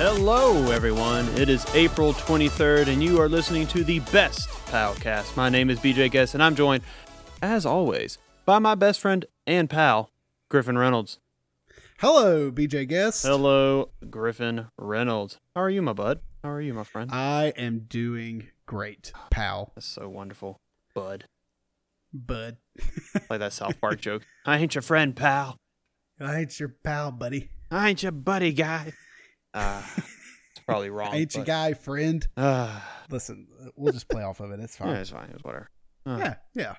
Hello, everyone. It is April 23rd, and you are listening to the best Palcast. My name is BJ Guest, and I'm joined, as always, by my best friend and pal, Griffin Reynolds. Hello, BJ Guest. Hello, Griffin Reynolds. How are you, my bud? How are you, my friend? I am doing great, pal. That's so wonderful, bud. Bud. Like that South Park joke. I ain't your friend, pal. I ain't your pal, buddy. I ain't your buddy, guy. Uh, it's probably wrong. I ain't your but- guy, friend. Uh, Listen, we'll just play off of it. It's fine. yeah, it's fine. It's whatever. Uh, yeah, yeah.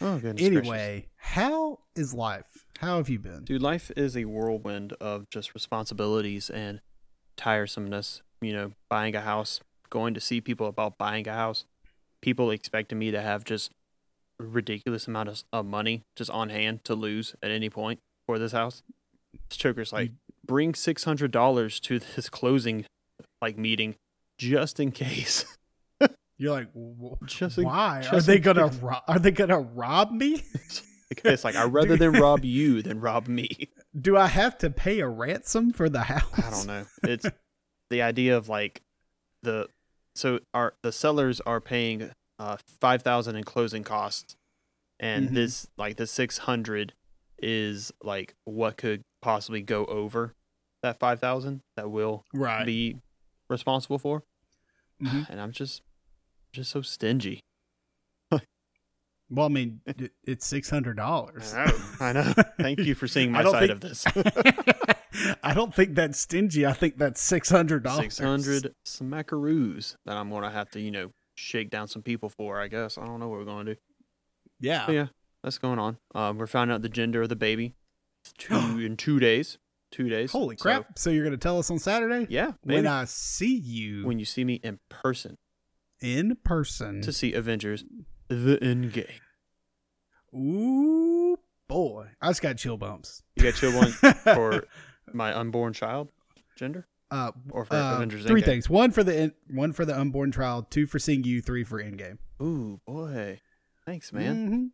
Oh, goodness gracious. Anyway, how is life? How have you been? Dude, life is a whirlwind of just responsibilities and tiresomeness. You know, buying a house, going to see people about buying a house, people expecting me to have just ridiculous amount of, of money just on hand to lose at any point for this house. This choker's like, bring six hundred dollars to this closing like meeting just in case. You're like, "Wh- Just in- why are they gonna ro- are they gonna rob me? it's like I'd rather than rob you than rob me. Do I have to pay a ransom for the house? I don't know. It's the idea of like the so our the sellers are paying uh five thousand in closing costs, and Mhm. this like the six hundred is like what could possibly go over that five thousand that will Right. be responsible for, Mhm. and I'm just just so stingy. Well, I mean, it's six hundred dollars. I know. I know. Thank you for seeing my side think- of this. I don't think that's stingy. I think that's six hundred dollars. Six hundred smackaroos that I'm gonna have to you know shake down some people for. I guess I don't know what we're gonna do. Yeah. But yeah, that's going on. Um, we're finding out the gender of the baby two in two days. Two days. Holy crap! So you're gonna tell us on Saturday yeah, when. I see you when you see me in person in person. to see Avengers: The Endgame. Ooh boy, I just got chill bumps. You got chill one for my unborn child gender, uh, or for uh, Avengers: three Endgame? things: one for the in- one for the unborn child, two for seeing you, three for Endgame. Ooh boy, thanks, man. Mhm.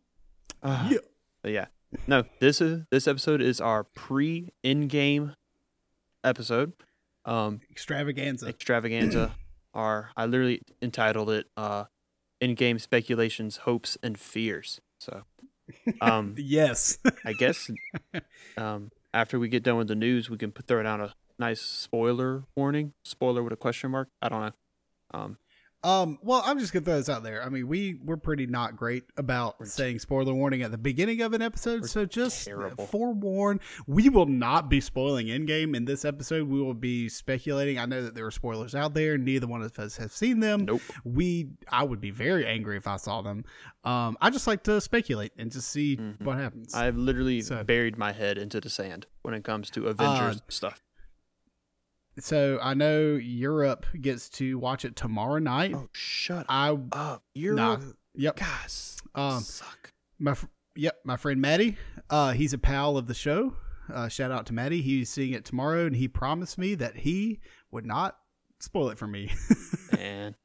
Ah, Yeah. yeah, no. This is this episode is our pre Endgame episode. Um, Extravaganza. extravaganza are I literally entitled it uh Endgame speculations, hopes and fears. So um yes. I guess um after we get done with the news we can put throw down a nice spoiler warning. Spoiler with a question mark. I don't know. Um Um, well, I'm just gonna throw this out there. I mean, we we're pretty not great about We're saying spoiler warning at the beginning of an episode, so just terrible. forewarn. We will not be spoiling Endgame in this episode. We will be speculating. I know that there are spoilers out there. Neither one of us have seen them. nope. We, I would be very angry if I saw them. Um, I just like to speculate and just see Mhm. what happens. I've literally So- buried my head into the sand when it comes to Avengers Uh, stuff. So I know Europe gets to watch it tomorrow night. Oh shut I up. You're nah, yep. guys Um, suck. My yep, my friend Maddie. Uh, he's a pal of the show. Uh, shout out to Maddie. He's seeing it tomorrow, and he promised me that he would not spoil it for me. And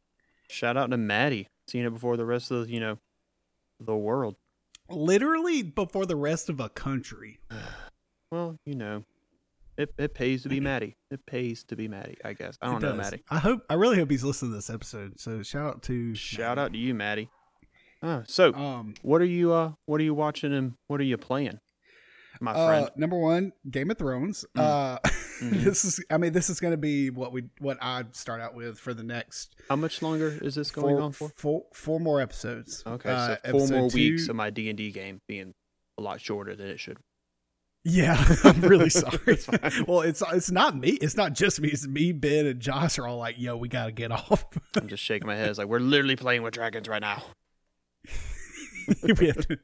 shout out to Maddie. Seen it before the rest of you know the world. Literally before the rest of a country. Well, you know, it it pays to be Maddie. It pays to be Maddie. I guess I don't It know does. Maddie. I hope. I really hope he's listening to this episode. So shout out to Shout out to you, Maddie. Uh, so, Um, what are you uh what are you watching and what are you playing, my uh, friend? number one, Game of Thrones. Mm. Uh, Mhm. this is. I mean, this is going to be what we what I start out with for the next How much longer is this going four, on for? four four more episodes. Okay, Uh, so four more episode weeks of my D and D game being a lot shorter than it should. Yeah, I'm really sorry. It's well, it's it's not me. It's not just me. It's me, Ben, and Josh are all like, "Yo, we gotta get off." I'm just shaking my head. It's like we're literally playing with dragons right now. To-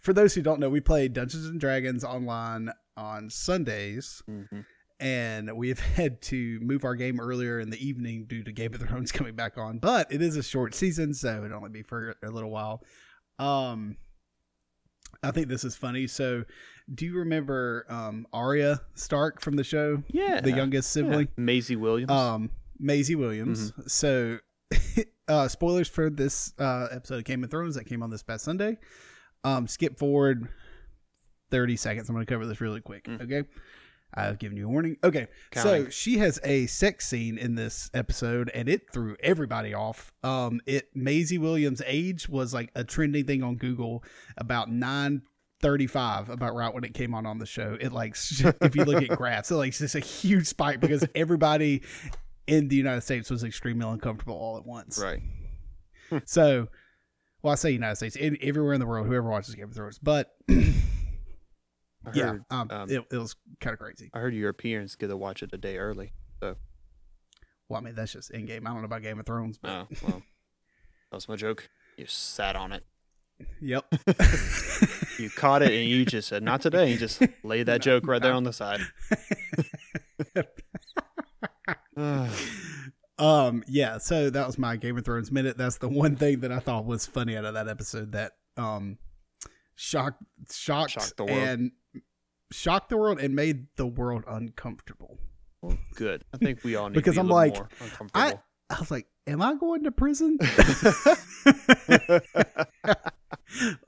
For those who don't know, we play Dungeons and Dragons online on Sundays, hmm and we've had to move our game earlier in the evening due to Game of Thrones coming back on. But it is a short season, so it'll only be for a little while. Um, I think this is funny. So, do you remember um, Arya Stark from the show, Yeah, the youngest sibling? Yeah. Maisie Williams. um Maisie Williams. Mm-hmm. So uh spoilers for this uh episode of Game of Thrones that came on this past Sunday. Um skip forward 30 seconds. I'm going to cover this really quick, Mm. okay? I've given you a warning. Okay, so Counting. she has a sex scene in this episode, and it threw everybody off. Um, it Maisie Williams' age was like a trending thing on Google about nine thirty-five, about right when it came on on the show. It like if you look at graphs, it like it's just a huge spike because everybody in the United States was extremely uncomfortable all at once. Right. So, well, I say United States, in, everywhere in the world, whoever watches Game of Thrones, but yeah, heard, um, um, it, it was kind of crazy. I heard Europeans get to watch it a day early. So, Well, I mean, that's just Endgame. I don't know about Game of Thrones, but Oh, well. that was my joke. You sat on it. yep. You caught it and you just said, not today. You just laid that joke right there on the side. um, yeah. So that was my Game of Thrones minute. That's the one thing that I thought was funny out of that episode that um shocked, shocked, Shocked the world. and shocked the world and made the world uncomfortable. well, good. I think we all need Because to be I'm like, more uncomfortable. I was like, "Am I going to prison?"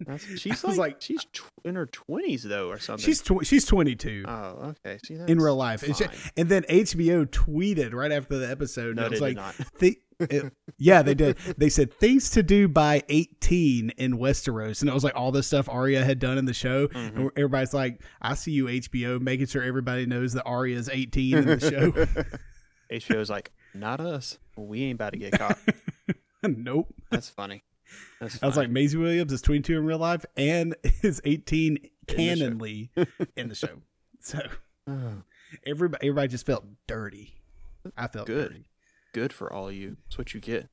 That's, she's I was like, like- she's tw- in her twenties though, or something. she's tw- she's 22 oh, okay. See, that in real life. It's fine. ju- and then HBO tweeted right after the episode. and no, it they was did like, not. Thi- it- yeah, they did. They said things to do by 18 in Westeros, and it was like all the stuff Arya had done in the show. Mhm. And everybody's like, "I see you, HBO, making sure everybody knows that Arya is 18 in the show." HBO's like, not us. We ain't about to get caught. nope. That's funny. That's I was like. Maisie Williams is 22 in real life and is 18 canonly in the show. So Oh, everybody, everybody just felt dirty. I felt Good. dirty. good for all of you. That's what you get.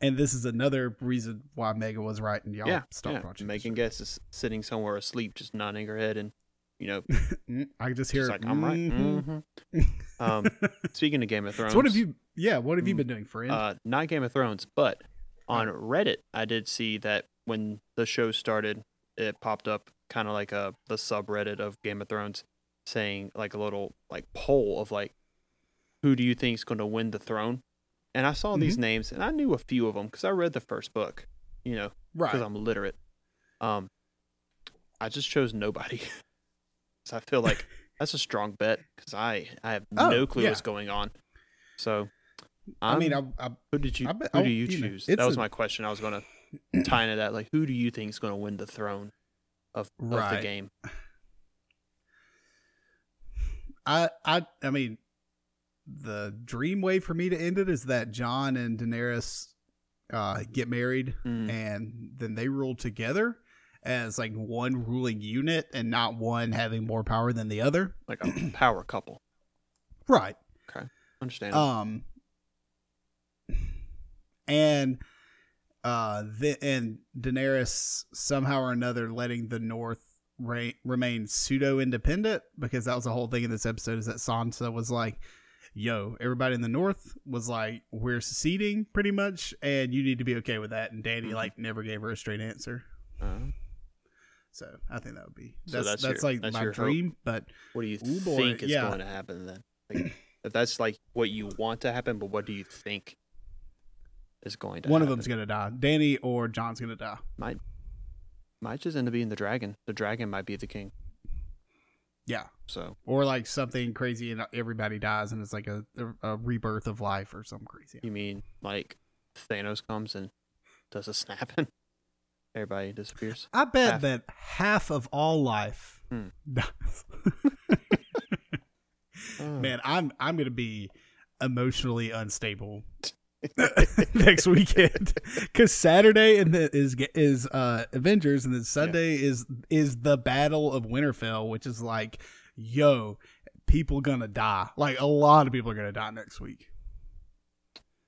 And this is another reason why Mega was right and y'all yeah, stopped yeah. watching. Megan Guest is sitting somewhere asleep, just nodding her head, and you know. Mm, I just hear like, "I'm right." Mhm. Mhm. Um, speaking of Game of Thrones, So what have you? Yeah, what have you Mm, been doing, friend? uh, not Game of Thrones, but on Reddit, I did see that when the show started, it popped up kind of like a the subreddit of Game of Thrones, saying like a little like poll of like, who do you think is going to win the throne? And I saw these names, and I knew a few of them because I read the first book, you know, right. because I'm literate. Um, I just chose nobody. 'Cause I feel like that's a strong bet because I I have Oh, no clue yeah. what's going on. So, I mean, I'm- I, I, who did you I bet- who oh, do you you know, choose? it's that was a- my question. I was going to tie into that. Like, who do you think is going to win the throne of, of the game? I, I, I mean, the dream way for me to end it is that Jon and Daenerys uh, get married, Mm, and then they rule together as like one ruling unit, and not one having more power than the other. like a power couple. Right. Okay. Understand? Um, and uh, the, and Daenerys somehow or another letting the North re- remain pseudo independent because that was the whole thing in this episode is that Sansa was like, "Yo, everybody in the North was like, we're seceding pretty much, and you need to be okay with that." And Danny Mhm. like never gave her a straight answer. Uh, So I think that would be So that's that's that's, your- like that's my your hope. dream, but what do you Ooh, boy, think is yeah. going to happen then? Like, if that's like what you want to happen, but what do you think is going to one of them's gonna die. Danny or Jon's gonna die. might might just end up being the dragon. The dragon might be the king. Yeah. So or like something crazy and everybody dies and it's like a, a, rebirth of life or something crazy. you mean like Thanos comes and does a snap and everybody disappears? I bet Half. that half of all life Hmm. dies. Oh. Man, I'm I'm gonna be emotionally unstable next weekend because Saturday and the, is is uh Avengers and then Sunday is is the Battle of Winterfell, which is like, yo, people gonna die. Like a lot of people are gonna die next week.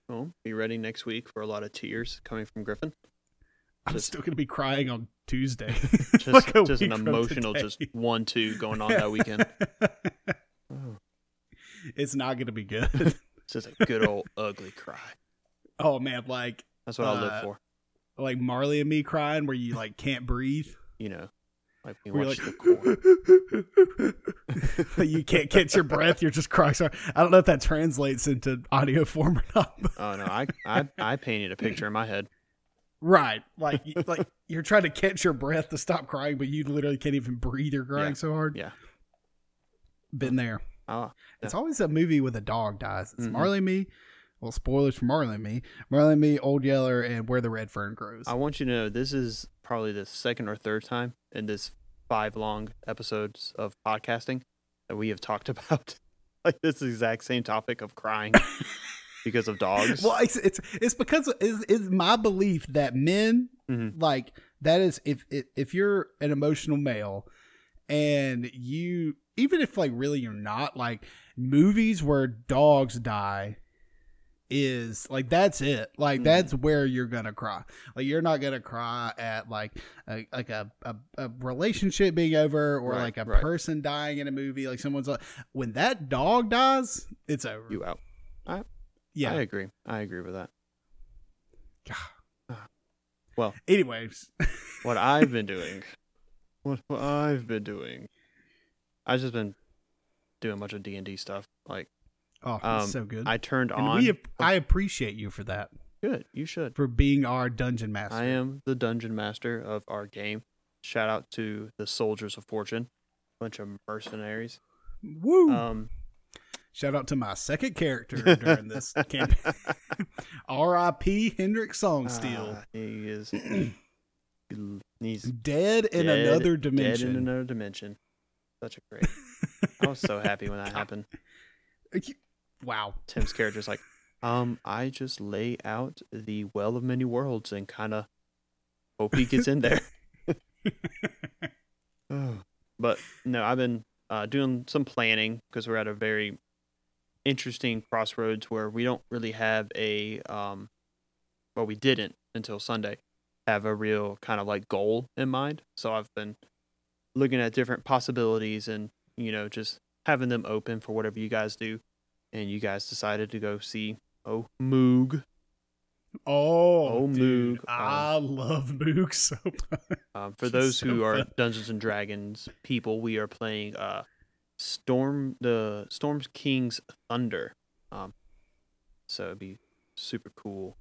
Well, be ready next week for a lot of tears coming from Griffin. I'm Just- still gonna be crying on Tuesday. Just, Like just an emotional, today. just one two going on that weekend. Oh, it's not gonna be good. it's just a good old ugly cry. Oh man, like That's what I live Uh, for. like Marley and me crying where you like can't breathe. You know, like we watch the core. you can't catch your breath. You're just crying. I don't know if that translates into audio form or not. Oh no, I, I I painted a picture in my head. right, like like you're trying to catch your breath to stop crying, but you literally can't even breathe. You're crying Yeah. so hard. Yeah. been there. Oh, It's always a movie with a dog dies. It's Mhm. Marley and Me. Well, spoilers for Marley and Me. Marley and Me, Old Yeller, and Where the Red Fern Grows. I want you to know this is probably the second or third time in this five long episodes of podcasting that we have talked about like this exact same topic of crying because of dogs. Well, it's it's, it's because it's, it's my belief that men Mhm. like that is if if if you're an emotional male and you even if like really you're not like movies where dogs die is like that's it like Mhm. that's where you're gonna cry like you're not gonna cry at like a, like a, a, a relationship being over or Right, like a right. person dying in a movie like someone's like when that dog dies it's over You out. yeah I agree. I agree with that. Well anyways What I've been doing, what, what I've been doing, I've just been doing a bunch of D and D stuff. Like oh Um, so good I turned and on. we I appreciate you for that good. You should. for being our dungeon master. I am the dungeon master of our game. Shout out to the soldiers of fortune, bunch of mercenaries. Woo! Um, Shout out to my second character during this campaign. R.I.P. Hendrik Songsteel. ah, he is. He's dead in dead- another dead in another dimension. Such a great. I was so happy when that happened. Wow. Tim's character's like, um, I just lay out the well of many worlds and kind of hope he gets in there. Oh. but no, I've been uh, doing some planning because we're at a very interesting crossroads where we don't really have a, um, well, we didn't until Sunday have a real kind of like goal in mind. So I've been looking at different possibilities and you know just having them open for whatever you guys do. And you guys decided to go see Oh Moog. Oh, Oh, dude, Moog. I love Moog so much. Um, for She's those so who are. Dungeons and Dragons people, we are playing uh, Storm the Storm's King's Thunder. Um, so it'd be super cool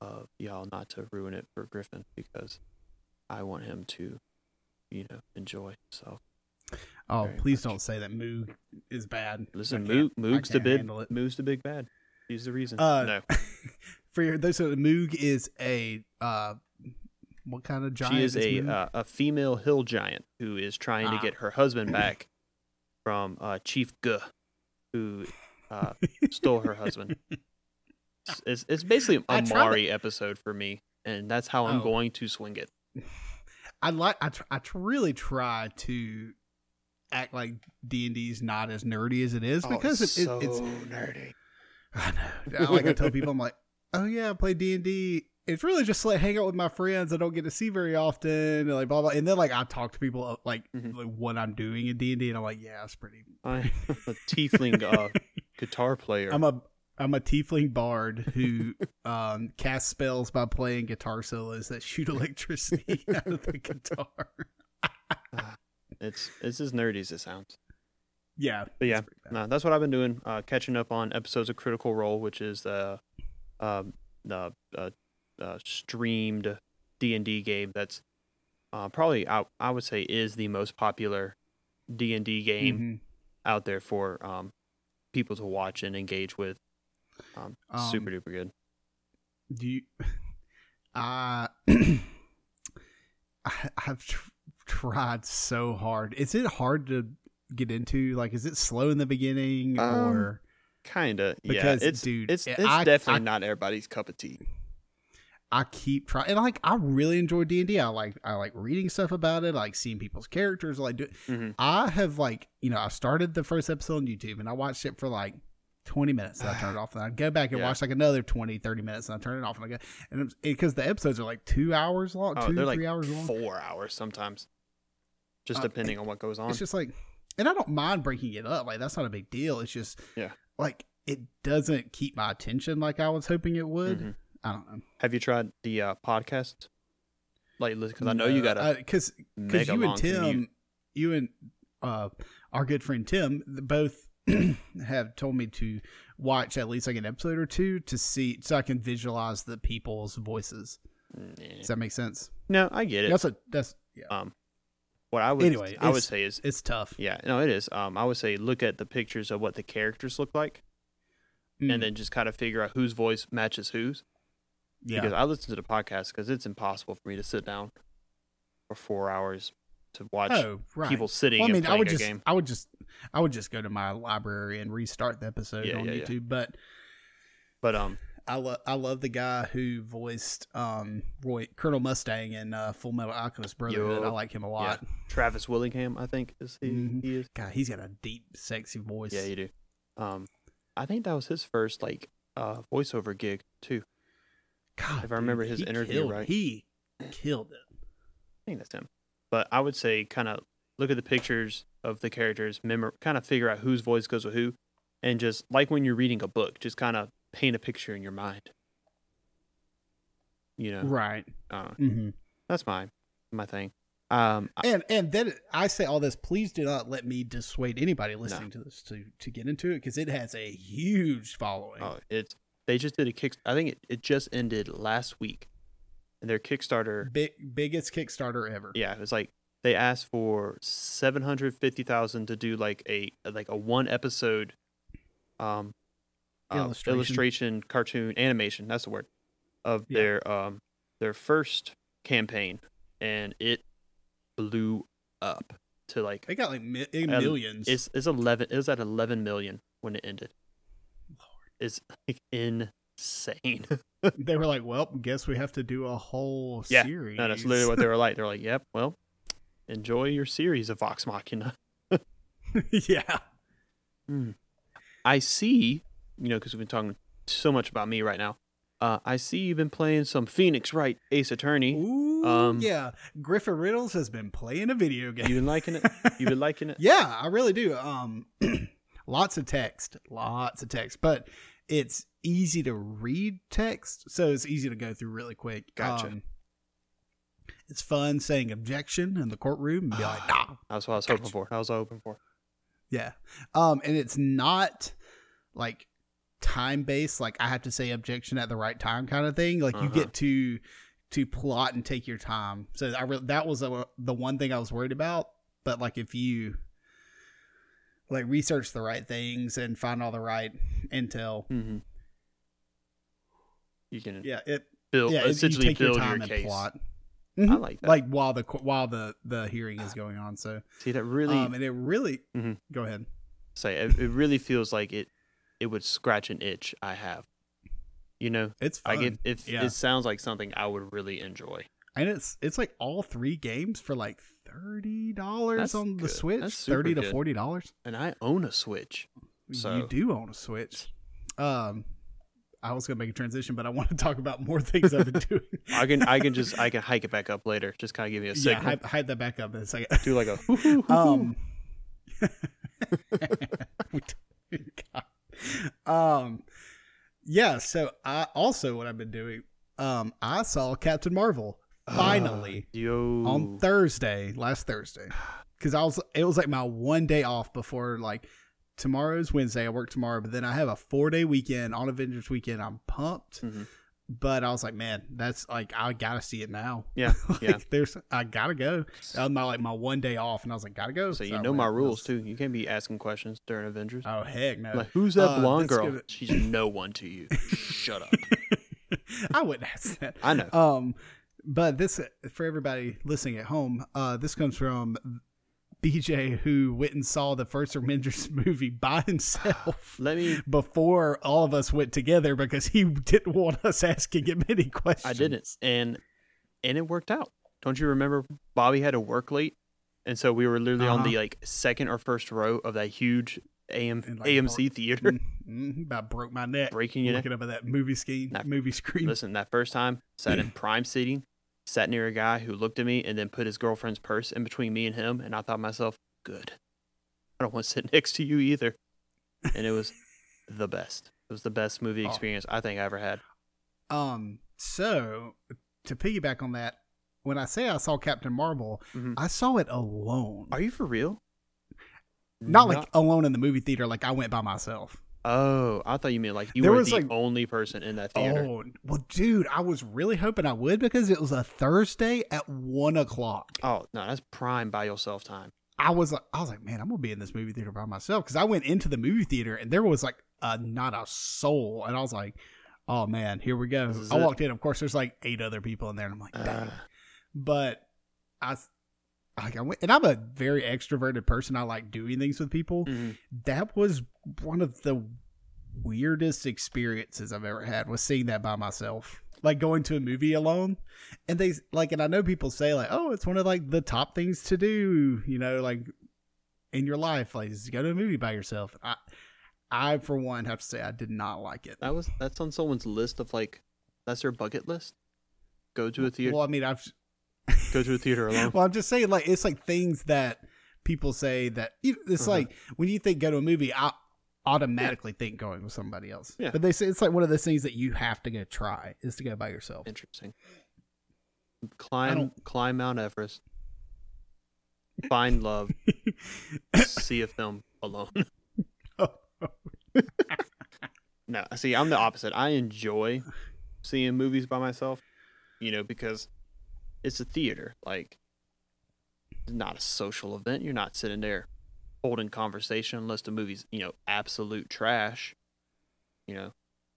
of y'all not to ruin it for Griffin because I want him to, you know, enjoy himself. Oh, Very please much. don't say that Moog is bad. Listen, I can't- Moog, Moog's the big, handle. Moog's the big bad. He's the reason. Uh, no, For your, those who Moog is a uh, what kind of giant? she is a Moog? uh, a female hill giant who is trying to Ah. get her husband back from uh, Chief Guh, who uh, stole her husband. It's, it's, it's basically a tried Mari episode for me, and that's how I'm Oh. going to swing it. I like. I tr- I tr- really try to act like D and D's not as nerdy as it is because it, it, it's. nerdy. I know. Like I tell people, I'm like, oh yeah, I play D and D. It's really just like hang out with my friends I don't get to see very often, and like blah blah. And then like I talk to people uh, like, Mhm. like what I'm doing in D and D, and I'm like, yeah, it's pretty. I'm a tiefling uh, guitar player. I'm a I'm a tiefling bard who um, casts spells by playing guitar solos that shoot electricity out of the guitar. It's it's as nerdy as it sounds. Yeah, But yeah, no, that's what I've been doing. Uh, catching up on episodes of Critical Role, which is the um, the uh, uh, streamed D and D game that's uh, probably I, I would say is the most popular D and D game Mhm. out there for um, people to watch and engage with. Um, super duper good. Do you? I I have tr- tried so hard. Is it hard to get into? Like, is it slow in the beginning, Um, or Kinda, yeah. Because, It's dude, it's it's I- definitely I- not everybody's cup of tea. I keep trying? And like, I really enjoy D and I like I like reading stuff about it. I like seeing people's characters. I like do. hmm I have like you know I started the first episode on YouTube and I watched it for like 20 minutes and I turned it off and I go back and Yeah. watch like another 20 30 minutes and I turn it off and I go and because the episodes are like two hours long Oh, two like three hours long four hours sometimes, just Uh, depending on what goes on. it's just like and I don't mind breaking it up like that's not a big deal it's just Yeah. like it doesn't keep my attention like I was hoping it would Mhm. I don't know Have you tried the uh, podcast? Like, because I know you got a because because you and Tim, commute. you and uh, our good friend Tim, both have told me to watch at least like an episode or two to see so I can visualize the people's voices. Nah. Does that make sense? No, I get it. That's a that's yeah. Um, what I would Anyway, I would say is It's tough. yeah, no, it is. Um, I would say look at the pictures of what the characters look like, Mm, and then just kind of figure out whose voice matches whose. yeah. Because I listen to the podcast because it's impossible for me to sit down for four hours to watch oh, right. people sitting Well, I mean, I would just, game. I would just, I would just go to my library and restart the episode Yeah, on yeah. YouTube. But But um, I love, I love the guy who voiced um Roy Colonel Mustang in uh, Full Metal Alchemist Brotherhood. Yo. I like him a lot. Travis Willingham, I think is he, Mhm. he is. God, he's got a deep, sexy voice. Yeah, you do. Um, I think that was his first like uh voiceover gig too. God, if I remember dude, his interview killed- right. he killed it. I think that's him. But I would say kind of look at the pictures of the characters, memor- kind of figure out whose voice goes with who, and just like when you're reading a book, just kind of paint a picture in your mind. You know, Right. uh, hmm that's my my thing. Um, And and then I say all this. Please do not let me dissuade anybody listening to this to to get into it because it has a huge following. oh, it's they just did a kick. I think it, it just ended last week, and their Kickstarter. Big biggest Kickstarter ever. Yeah, it was like they asked for seven hundred fifty thousand to do like a like a one episode, um, uh, Illustration. illustration, cartoon, animation. That's the word of Yeah. their um their first campaign, and it blew up to like They got like mi- millions. it's it's eleven. It was at eleven million when it ended. Lord. It's like insane. they were like, well, guess we have to do a whole Yeah, series. No, that's literally what they were like. They're like, "Yep, well, enjoy your series of Vox Machina." yeah. I see, you know, because we've been talking so much about me right now. Uh, I see you've been playing some Phoenix Wright Ace Attorney. Ooh, Um, yeah. Griffin Reynolds has been playing a video game. You've been liking it? You've been liking it? Yeah, I really do. Um, lots of text, lots of text, but it's easy to read text, so it's easy to go through really quick. Gotcha. Um, it's fun saying objection in the courtroom and be like, nah, That's what I was hoping for. That was what I was hoping for. yeah. Um, and it's not like time based, like I have to say objection at the right time kind of thing. Like you Uh-huh. get to to plot and take your time. So I re- that was a, the one thing I was worried about. But like if you like research the right things and find all the right intel, Mm-hmm. You can yeah, it build yeah, you essentially your build time your and case. plot. I Mhm. like that. Like while the while the the hearing is going on. So See that really um, and it really Mhm. go ahead. say it, it really feels like it it would scratch an itch I have. You know, It's fun. like it it, yeah. it sounds like something I would really enjoy. and it's it's like all three games for like thirty dollars on the good. Switch, That's super thirty to good. forty dollars. And I own a Switch. So- You do own a Switch. Um, I was gonna make a transition, but I want to talk about more things I've been doing. I can I can just I can hike it back up later. Just kind of give me a yeah, signal. hide, hide that back up in a second. Do like a um, God. um, yeah. So I also what I've been doing. Um, I saw Captain Marvel finally. Uh, on Thursday, last Thursday, because I was it was like my one day off before like tomorrow's Wednesday. I work tomorrow, but then I have a four day weekend on Avengers weekend. I'm pumped, Mhm. But I was like, man, that's like I gotta see it now. Yeah, like, yeah. There's I gotta go. That was my like my one day off, and I was like, gotta go. So I you know went. my rules too. You can't be asking questions during Avengers. Oh heck no! Like, who's that Uh, blonde girl? gonna- She's no one to you. Shut up. I wouldn't ask that. I know. Um, but this for everybody listening at home. Uh, this comes from BJ, who went and saw the first Avengers movie by himself Let me. before all of us went together because he didn't want us asking him any questions. I didn't, and and it worked out. Don't you remember? Bobby had to work late, and so we were literally on Uh-huh. the like second or first row of that huge AM like, AMC theater. Mm, about broke my neck Breaking your neck. looking up at that movie screen, That- movie screen. Listen, that first time, sat in prime seating, sat near a guy who looked at me and then put his girlfriend's purse in between me and him, and I thought to myself, good. I don't want to sit next to you either. And it was the best. It was the best movie Oh. experience I think I ever had. Um, so to piggyback on that, when I say I saw Captain Marvel, Mhm. I saw it alone. Are you for real? not like alone in the movie theater like i went by myself Oh, I thought you meant like you There were was, the like- only person in that theater. Oh well, dude, I was really hoping I would because it was a Thursday at one o'clock. Oh, no, that's prime by yourself time. I was like, I was like, man, I'm gonna be in this movie theater by myself because I went into the movie theater and there was like uh, not a soul, and I was like, oh man, here we go. I it. walked in, of course, there's like eight other people in there, and I'm like, dang. Uh, but I, like, I went, and I'm a very extroverted person. I like doing things with people. mhm. That was one of the weirdest experiences I've ever had was seeing that by myself. Like going to a movie alone. And they like and I know people say like, "Oh, it's one of like the top things to do, you know, like in your life, like is go to a movie by yourself." I I for one have to say I did not like it. That was that's on someone's list of like that's their bucket list. Go to a theater. Well, I mean, I've go to a theater alone. Well, I'm just saying like it's like things that people say that it's Uh-huh. like when you think go to a movie, I automatically think going with somebody else. Yeah. But they say it's like one of those things that you have to go try is to go by yourself. Interesting. Climb climb Mount Everest. Find love. see a film alone. No, see, I'm the opposite. I enjoy seeing movies by myself, you know, because it's a theater. Like, it's not a social event. You're not sitting there holding conversation unless the movie's, you know, absolute trash. You know,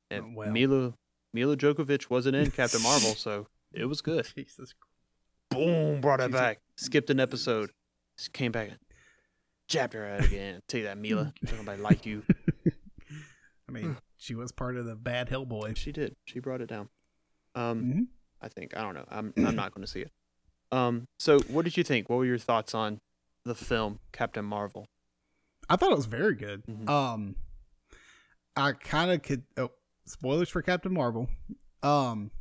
and Oh, well. Milla Milla Jovovich wasn't in Captain Marvel, so it was good. Jesus. Boom, brought it a- back. Skipped an episode, just came back, jabbed her head again. Tell you that, Milla, nobody like you. I mean, she was part of the bad Hellboy. She did. She brought it down. Um, hmm I think I don't know. I'm I'm not going to see it. Um. So, what did you think? What were your thoughts on the film Captain Marvel? I thought it was very good. Mhm. Um, I kind of could. Oh, spoilers for Captain Marvel. Um,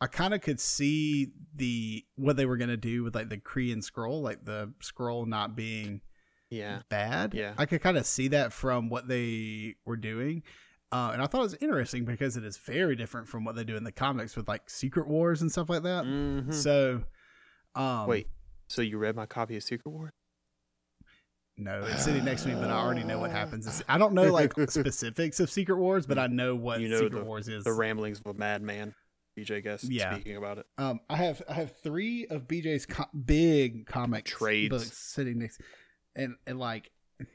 I kind of could see the what they were gonna do with like the Kree and Skrull, like the Skrull not being Yeah. bad. Yeah. I could kind of see that from what they were doing. Uh, and I thought it was interesting because it is very different from what they do in the comics with like Secret Wars and stuff like that. Mhm. So, um, Wait. So you read my copy of Secret War? No, it's sitting next to me, but I already know what happens. I don't know like specifics of Secret Wars, but I know what You know Secret the- Wars is. The ramblings of a madman. BJ Guest Yeah. speaking about it. um, I have I have three of BJ's co- big comic Trades. books sitting next, and and like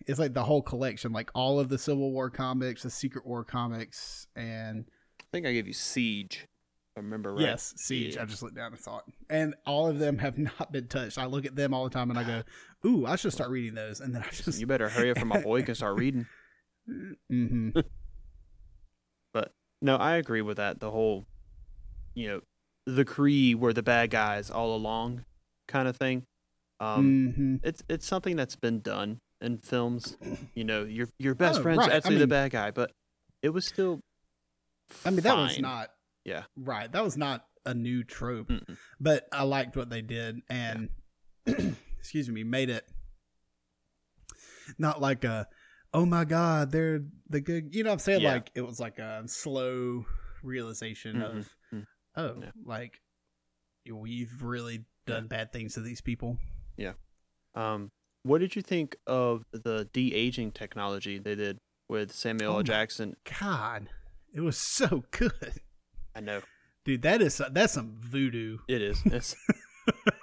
it's like the whole collection, like all of the Civil War comics, the Secret War comics, and I think I gave you Siege. If I remember right. yes, Siege. Yeah. I just looked down and saw it, and all of them have not been touched. I look at them all the time, and I go, "Ooh, I should start reading those." And then I just, You better hurry up for my boy can start reading. hmm but No, I agree with that. The whole, you know, the Kree were the bad guys all along, kind of thing. Um, hmm it's it's something that's been done in films. You know, your your best Oh, friend's right. I actually the bad guy, but it was still. I mean, that was not Yeah. right. That was not a new trope, Mm-mm. but I liked what they did, and excuse me, made it not like a oh my god, they're the good. You know what I'm saying? Yeah. Like it was like a slow realization Mhm. of Mm. oh, Yeah. like we've really done bad things to these people. Yeah um, what did you think of the de aging technology they did with Samuel Oh L. Jackson? God, it was so good, I know dude. That is that's some voodoo. it is.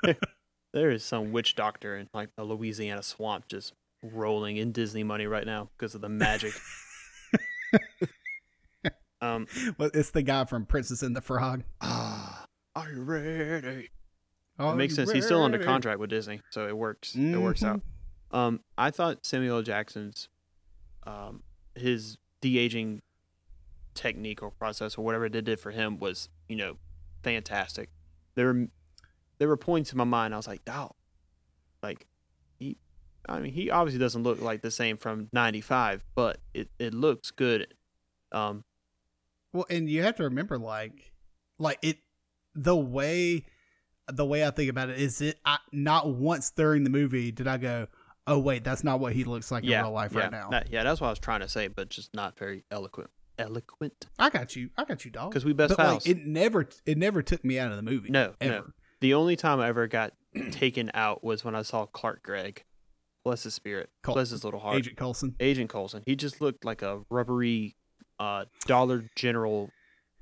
There is some witch doctor in like a Louisiana swamp just rolling in Disney money right now because of the magic. um, Well, it's the guy from Princess and the Frog. ah, are you ready? Oh, it makes sense. He's still under contract with Disney, so it works. It works out. Um, I thought Samuel L. Jackson's, um, his de aging technique or process or whatever they did for him was, you know, fantastic. There, were, there were points in my mind I was like, "Dog, like he, I mean, he obviously doesn't look like the same from '95, but it it looks good." Um, Well, and you have to remember, like, like it, the way, the way I think about it is, it I, not once during the movie did I go, "Oh wait, that's not what he looks like yeah, in real life yeah, right now." that- yeah, that's what I was trying to say, but just not very eloquent. Eloquent I got you, I got you, dog. because we best But like, it never, it never took me out of the movie. No, no. The only time I ever got taken out was when I saw Clark Gregg bless his spirit, Col- bless his little heart. Agent, Agent Coulson. Agent Coulson. He just looked like a rubbery, uh, Dollar General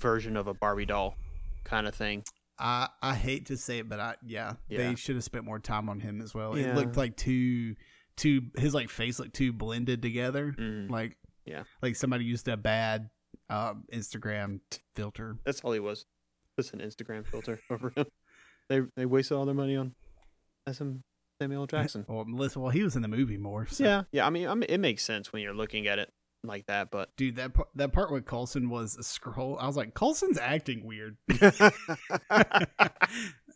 version of a Barbie doll, kind of thing. I I hate to say it, but I yeah, Yeah. they should have spent more time on him as well. It looked like too too his like face looked too blended together. Mm, Like Yeah. like somebody used a bad um, Instagram filter. that's all he was. Just an Instagram filter over him. They they wasted all their money on SM Samuel Jackson. Well, Melissa, well, he was in the movie more. So. Yeah, yeah. I mean, I mean, it makes sense when you're looking at it like that, but dude, that part, that part with Coulson was a Skrull. I was like, Coulson's acting weird.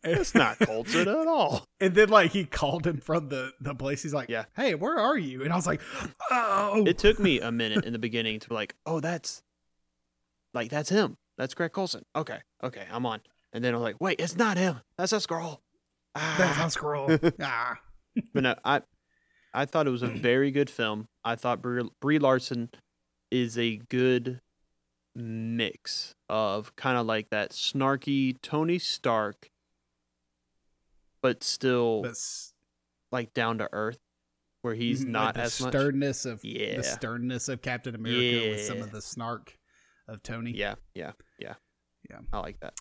it's not Coulson at all. And then like he called him from the the place. He's like, Yeah. hey, where are you? And I was like, oh, It took me a minute in the beginning to be like, oh, that's like that's him. That's Greg Coulson. Okay, okay, I'm on. And then I'm like, wait, it's not him. That's a Skrull. that's Ah. a Skrull. ah, but no, I I thought it was a very good film. I thought Brie, Brie Larson is a good mix of kind of like that snarky Tony Stark, but still that's like down to earth, where he's Mhm, not like the as much. sternness of Yeah. the sternness of Captain America with some of the snark of Tony. Yeah, yeah, yeah, Yeah. I like that.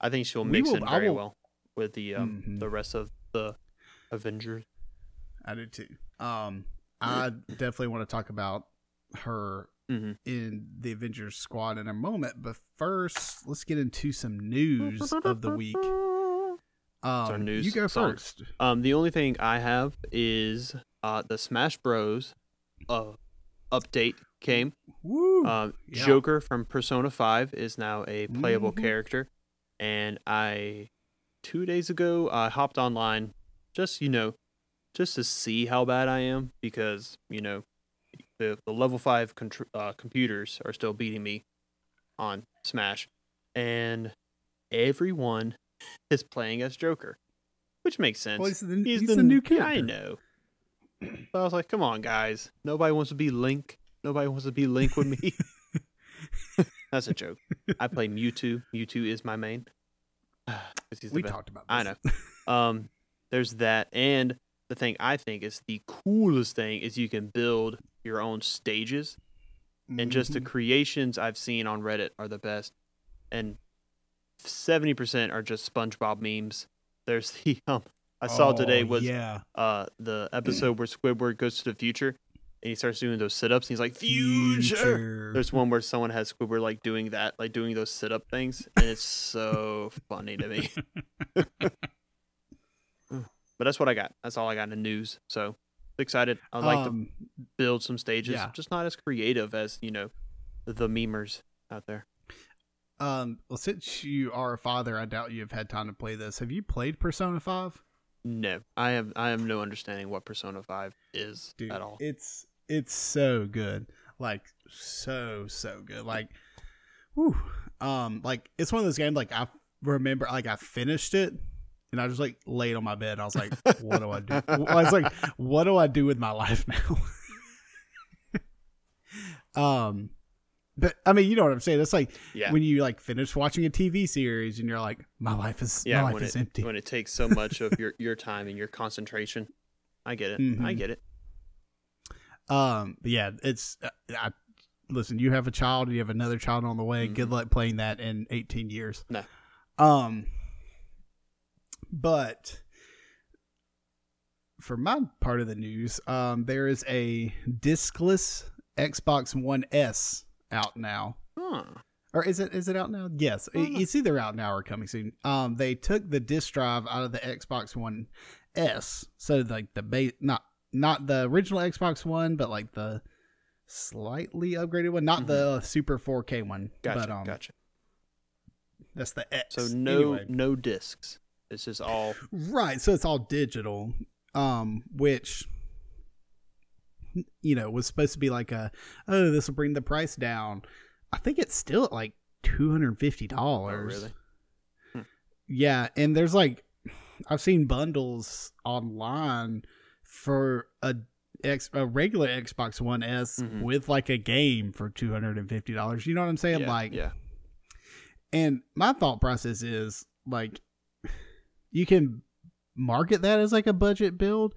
I think she'll We mix will- in very will- well with the um Mhm. the rest of the Avengers. I do too. Um, I definitely want to talk about her hmm in the Avengers squad in a moment, but first, let's get into some news of the week. Um, our news you go song. first. Um, the only thing I have is uh the Smash Bros. Uh, update came. Woo! Um, Yeah. Joker from Persona Five is now a playable Mhm. character, and I two days ago I hopped online just you know just to see how bad I am because you know the the level five contr- uh, computers are still beating me on Smash, and everyone is playing as Joker, which makes sense. well, he's the, He's, he's the, the new character. I know. But I was like, come on, guys. Nobody wants to be Link. Nobody wants to be Link with me. That's a joke. I play Mewtwo. Mewtwo is my main. We best. talked about. I know. Um, there's that, and the thing I think is the coolest thing is you can build your own stages, and just the Mhm. creations I've seen on Reddit are the best, and seventy percent are just SpongeBob memes. There's the um I saw today Oh, was yeah. uh the episode where Squidward goes to the future and he starts doing those sit ups and he's like future. There's one where someone has Squidward like doing that, like doing those sit up things, and it's so funny to me. but that's what I got. That's all I got in the news. So excited. I'd like to um, build some stages. yeah. Just not as creative as, you know, the memers out there. um, well, since you are a father, I doubt you have had time to play this. Have you played Persona Five? No. I have I have no understanding what Persona five is Dude, at all. it's it's so good. Like so so good. Like, whew. Um, like it's one of those games. Like I remember, like I finished it. And I just like laid on my bed. I was like, "What do I do?" I was like, "What do I do with my life now?" um, but I mean, you know what I'm saying. It's like yeah. when you like finish watching a TV series and you're like, my life is yeah, my life is it, empty. when it takes so much of your, your time and your concentration. I get it. I Mhm. get it. Um, yeah, it's uh, I, listen. You have a child, you have another child on the way. Good Mhm. luck playing that in 18 years. No. Um, but for my part of the news, um, there is a discless Xbox One S out now. Huh. or is it is it out now? Yes, know. it's either out now or coming soon. Um, they took the disk drive out of the Xbox One S, so like the base, not not the original Xbox One, but like the slightly upgraded one, not the Super 4K one. Mm-hmm. Gotcha. but um, gotcha. that's the X. So no Anyway. no discs. It's just all Right, so it's all digital, um, which you know was supposed to be like a oh this will bring the price down. I think it's still at like two hundred and fifty dollars. really. Yeah, and there's like I've seen bundles online for a X a regular Xbox One S Mhm. with like a game for two hundred and fifty dollars. You know what I'm saying? Yeah, like yeah. and my thought process is like you can market that as like a budget build,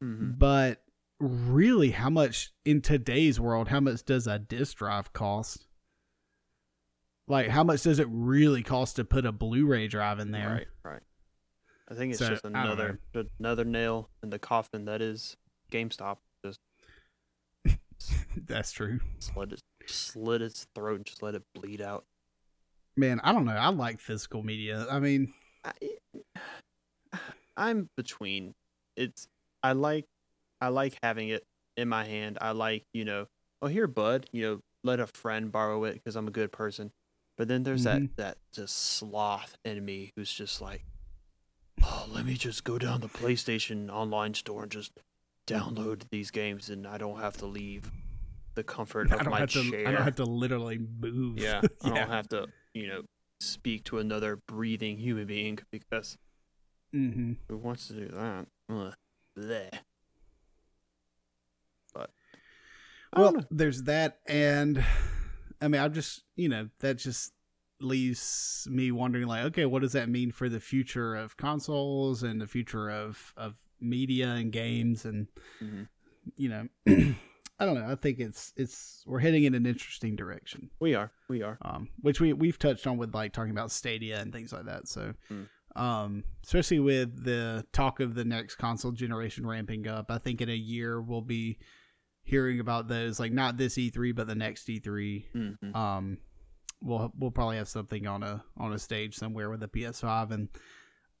hmm but really how much in today's world, how much does a disk drive cost? Like, how much does it really cost to put a Blu-ray drive in there? Right, right. I think it's So, just another another nail in the coffin that is GameStop. Just That's true. slit its slit its throat and just let it bleed out. Man, I don't know. I like physical media. I mean, I, I'm between. It's I like I like having it in my hand. I like you know. Oh here, bud. You know, let a friend borrow it because I'm a good person. But then there's Mhm. that that just sloth in me who's just like, oh, let me just go down the PlayStation online store and just download these games, and I don't have to leave the comfort of my to. chair. I don't have to literally move. Yeah, I don't have to, you know, speak to another breathing human being because Mm-hmm. who wants to do that? Ugh. But Well, know. there's that, and I mean, I'm just you know that just leaves me wondering, like, okay, what does that mean for the future of consoles and the future of of media and games, and Mhm. you know, I don't know. I think it's it's we're heading in an interesting direction. we are, we are. um, which we we've touched on with like talking about Stadia and things like that. So, Mm. um, especially with the talk of the next console generation ramping up, I think in a year we'll be hearing about those. Like not this E3, but the next E3. Mhm. Um, we'll we'll probably have something on a on a stage somewhere with a PS5 and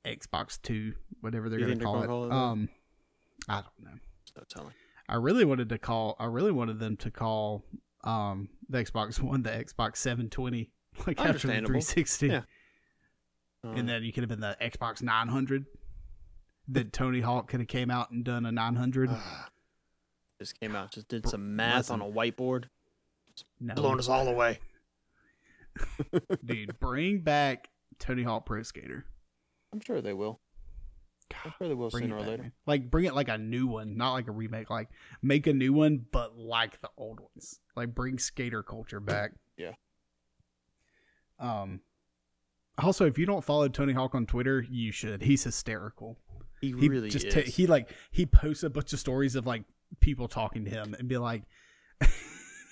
Xbox Two, whatever they're going to call it. call it that? Um, I don't know. No telling. I really wanted to call. I really wanted them to call um the Xbox One the Xbox 720, like after the 360, Yeah. Uh, and then you could have been the Xbox 900. That Tony Hawk could have came out and done a 900. ah, just came out, just did some math on a whiteboard, no, blown us all away. dude, bring back Tony Hawk Pro Skater. I'm sure they will. Sure they will Bring sooner or later. Like bring it like a new one, not like a remake. Like make a new one, but like the old ones. Like bring skater culture back. Yeah. Um. Also, if you don't follow Tony Hawk on Twitter, you should. He's hysterical. He, He really just is. ta- he like he posts a bunch of stories of like people talking to him and be like,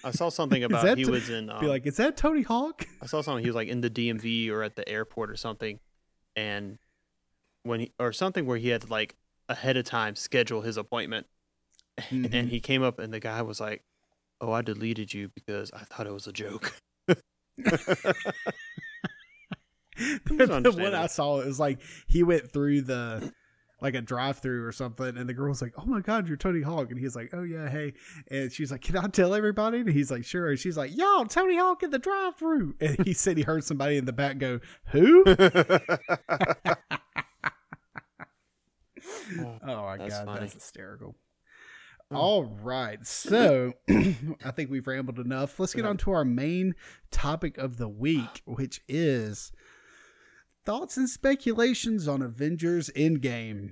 I saw something about he t- was in. Um, be like, is that Tony Hawk? I saw something. He was like in the DMV or at the airport or something, and when he or something where he had to like ahead of time schedule his appointment, Mhm. and he came up and the guy was like, "Oh, I deleted you because I thought it was a joke." the, one I saw it was like he went through the like a drive through or something and the girl was like oh my god you're tony hawk. And he's like oh yeah hey. And she's like can i tell everybody? And he's like sure. And she's like yo tony hawk in the drive through and he said he heard somebody in the back go who oh my That's god funny. that's hysterical Oh. all right so i think we've rambled enough let's get on to our main topic of the week which is thoughts and speculations on avengers endgame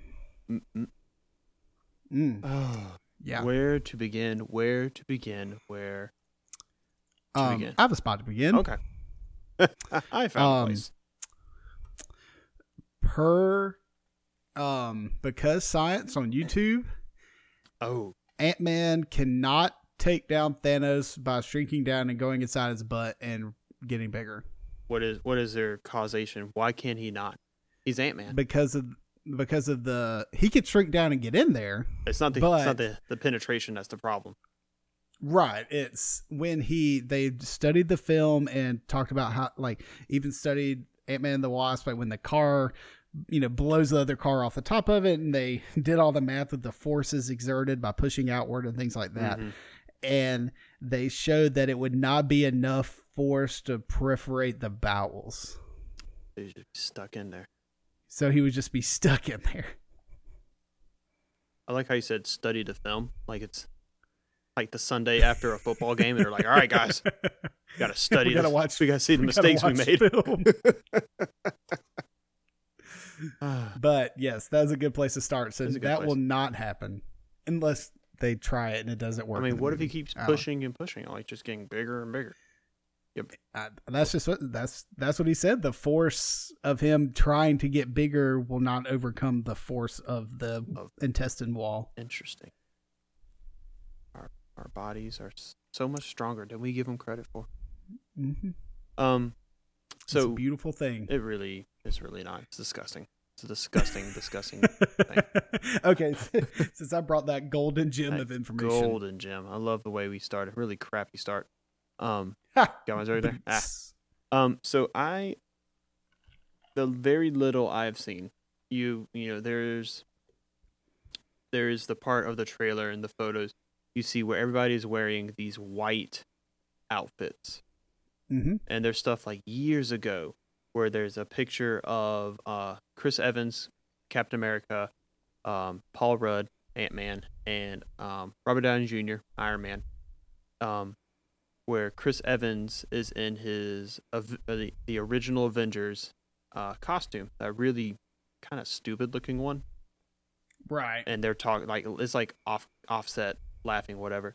mm, oh, yeah Where to begin? Where to begin? Where? to um, begin? i have a spot to begin Okay. I found Um, a place. per um because science on youtube Oh, ant-man cannot take down thanos by shrinking down and going inside his butt and getting bigger what is what is their causation? Why can't he not? He's Ant Man. because of because of the he could shrink down and get in there It's not the but- it's not the, the penetration that's the problem. right it's when he they studied the film and talked about how like even studied ant-man and the wasp like when the car you know blows the other car off the top of it and they did all the math with the forces exerted by pushing outward and things like that Mhm. and they showed that it would not be enough force to perforate the bowels He's just stuck in there. so he would just be stuck in there I like how you said study the film. Like it's like the Sunday after a football game, and they're like, "All right, guys, we gotta study. We gotta this. watch- We gotta see the mistakes we made." But yes, that's a good place to start. So That's a good that place. will not happen unless they try it and it doesn't work. I mean, what if he keeps pushing and pushing, like just getting bigger and bigger? Yep. I, that's just what that's that's what he said. The force of him trying to get bigger will not overcome the force of the Of- intestine wall. Interesting. our our bodies are so much stronger than we give them credit for. Mm-hmm. Um, it's a so beautiful thing. it really, it's really not. It's disgusting. It's a disgusting, disgusting thing. okay, since I brought that golden gem That of information, golden gem. I love the way we started. Really crappy start. Um, Ha! got my right there. Ah. Um, so I, the very little I've seen, you you know, there's there is the part of the trailer and the photos you see where everybody is wearing these white outfits, Mm-hmm. and there's stuff like years ago where there's a picture of uh Chris Evans, Captain America, um, Paul Rudd, Ant Man, and um, Robert Downey Jr., Iron Man. Um, where Chris Evans is in his of the, the original Avengers uh, costume, that really kind of stupid looking one, Right. and they're talking like it's like off offset laughing whatever,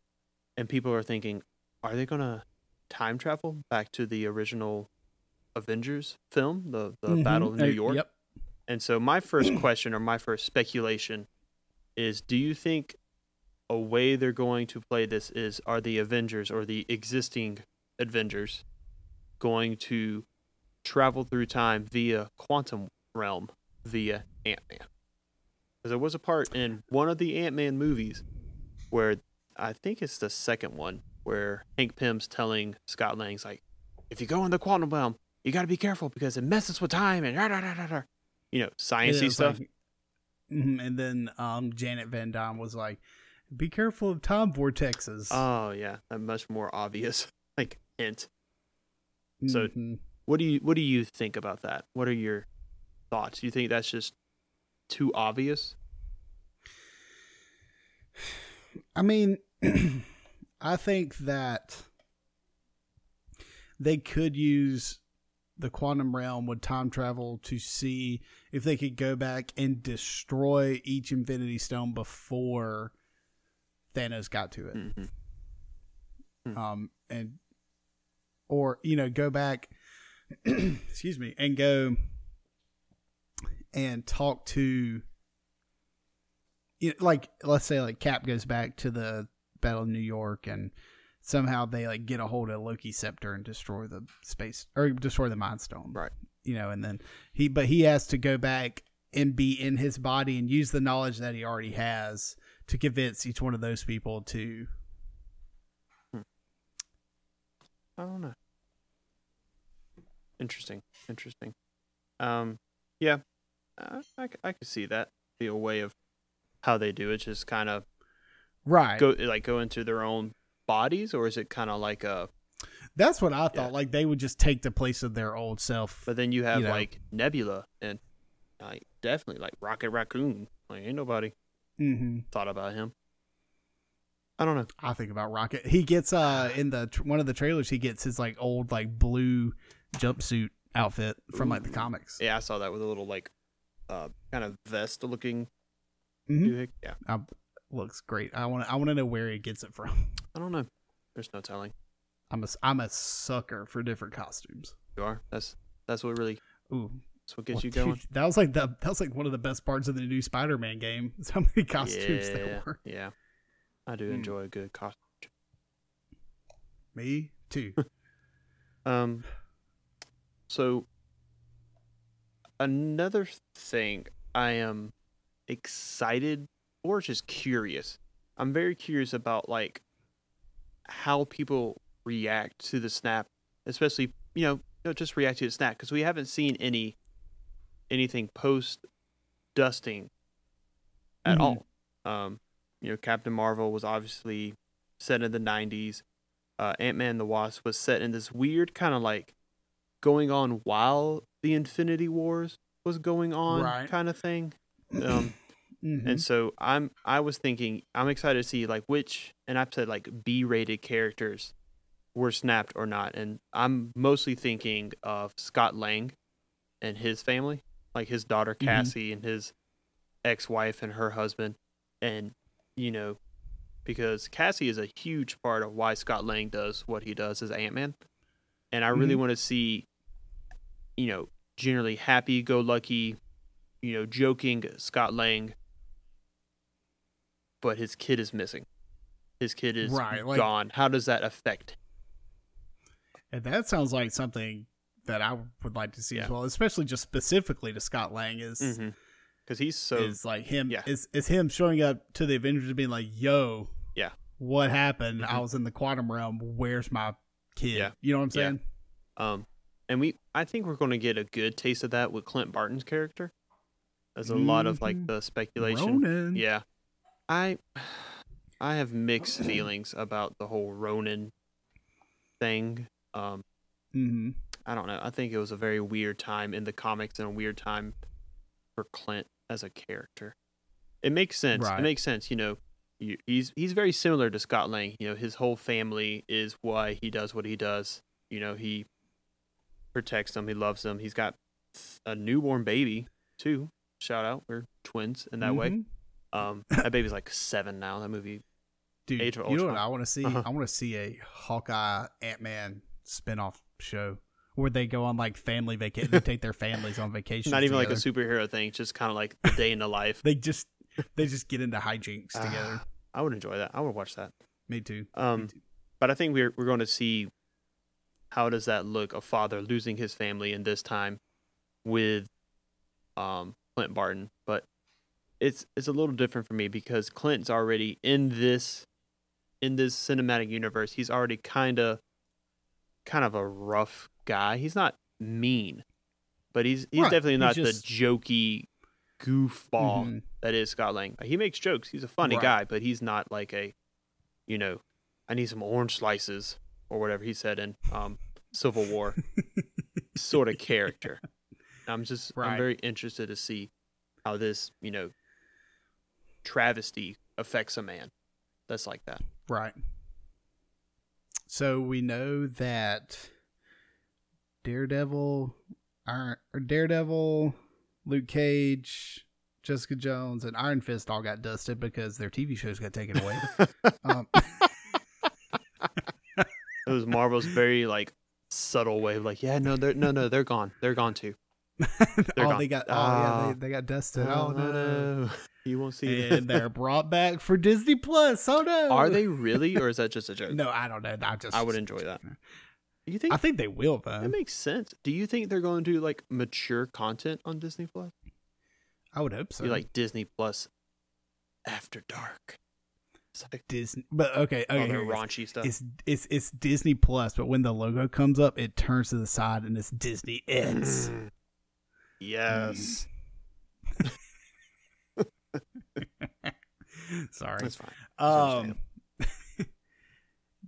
and people are thinking, are they gonna time travel back to the original Avengers film, the the Mhm. Battle of New Uh, York? Yep. And so my first question or my first speculation is do you think a way they're going to play this is are the Avengers or the existing Avengers going to travel through time via quantum realm via Ant-Man? Because there was a part in one of the Ant-Man movies where I think it's the second one where Hank Pym's telling Scott Lang's like if you go in the quantum realm you got to be careful because it messes with time and da, da, da, da. you know sciencey stuff like- Mhm, and then um, Janet Van Dyne was like, "Be careful of time vortexes." Oh yeah, a much more obvious like hint. so- Mhm. What do you what do you think about that? What are your thoughts? Do you think that's just too obvious? I mean, I think that they could use the quantum realm would time travel to see if they could go back and destroy each Infinity Stone before Thanos got to it. hmm Hmm. Um, and or you know go back, excuse me, and go and talk to you know, like let's say like Cap goes back to the Battle of New York and somehow they like get a hold of Loki's scepter and destroy the space or destroy the Mind Stone. Right. You know, and then he but he has to go back and be in his body and use the knowledge that he already has to convince each one of those people to I don't know. Interesting, interesting. Um, yeah, I I could see that be a way of how they do it. Just kind of right. go like go into their own bodies, or is it kind of like a? That's what I thought. Yeah. Like they would just take the place of their old self. But then you have You know. like Nebula and like definitely like Rocket Raccoon. Like ain't nobody hmm thought about him. I don't know. I think about Rocket. He gets uh in the tr- one of the trailers. He gets his like old like blue jumpsuit outfit from like the comics. Yeah, I saw that with a little like uh kind of vest looking Mhm. doohickey. Yeah. Looks great. I want. I want to know where he gets it from. I don't know. There's no telling. I'm a. I'm a sucker for different costumes. You are. That's that's what really Ooh, that's what gets well, you dude, going. that was like the. That was like one of the best parts of the new Spider-Man game. is How many costumes yeah, there were. Yeah. I do Hmm. enjoy a good costume. Me too. Um so another thing I am excited or just curious. I'm very curious about like how people react to the snap, especially, you know, just react to the snap because we haven't seen any anything post dusting at Mhm. all. Um, you know, Captain Marvel was obviously set in the 90s. Uh, Ant Man the Wasp was set in this weird kind of like going on while the Infinity Wars was going on Right. kind of thing. Um, Mhm. and so I'm I was thinking I'm excited to see like which and I've said like B rated characters were snapped or not. And I'm mostly thinking of Scott Lang and his family, like his daughter Mhm. Cassie and his ex wife and her husband. And, you know, because Cassie is a huge part of why Scott Lang does what he does as Ant Man. And I really Mhm. want to see, you know, generally happy go lucky, you know, joking Scott Lang, but his kid is missing. his kid is Right, like- gone. How does that affect? And that sounds like something that I would like to see as well, especially just specifically to Scott Lang is Because he's so is like him yeah. is is him showing up to the Avengers and being like, "Yo, Yeah. what happened? Mhm. I was in the quantum realm. Where's my kid?" Yeah. You know what I'm Yeah. saying? Um, and we, I think we're going to get a good taste of that with Clint Barton's character. There's a lot of like Mhm. the speculation. Ronin. Yeah, I, I have mixed feelings about the whole Ronin thing. Um, hmm I don't know. I think it was a very weird time in the comics and a weird time for Clint as a character. It makes sense. Right. It makes sense. You know, you, he's he's very similar to Scott Lang. You know, his whole family is why he does what he does. You know, he protects them. He loves them. He's got a newborn baby too. Shout out, we're twins in that way. Um, that baby's like seven now. That movie. Dude, Age of you know what I want to see? Uh-huh. I want to see a Hawkeye Ant Man spinoff show where they go on like family vacation. they take their families on vacation. Not even like a superhero thing. It's just kind of like the day in the life. They just they just get into hijinks Ah, together. I would enjoy that. I would watch that. Me too. Um, too. but I think we're we're going to see how does that look a father losing his family in this time with um Clint Barton, but it's it's a little different for me because Clint's already in this in this cinematic universe. He's already kind of kind of a rough guy. He's not mean, but he's he's Right, definitely he's not just- the jokey goofball Mhm. that is Scott Lang. He makes jokes. He's a funny Right. guy, but he's not like a, you know, I need some orange slices or whatever he said in um, Civil War sort of character. I'm just I'm very interested to see how this you know travesty affects a man that's like that. Right. So we know that Daredevil, Iron, or Daredevil, Luke Cage, Jessica Jones, and Iron Fist all got dusted because their TV shows got taken away. um, It was Marvel's very like subtle way of like, yeah, no, they're no, no, they're gone, they're gone too. oh, gone. they got oh Ah. yeah, they, they got dusted. Oh, no, no. You won't see. It. And they're brought back for Disney Plus. Oh no, Are they really, or is that just a joke? No, I don't know. I just I would enjoy that. You think I think they will though. that makes sense? Do you think they're going to like mature content on Disney Plus? I would hope so. Be like Disney Plus After Dark. It's like Disney, but okay, all okay. their here it is. raunchy stuff. It's it's it's Disney Plus, but when the logo comes up, it turns to the side and it's Disney X. Mm. Yes, Sorry. that's fine. Um.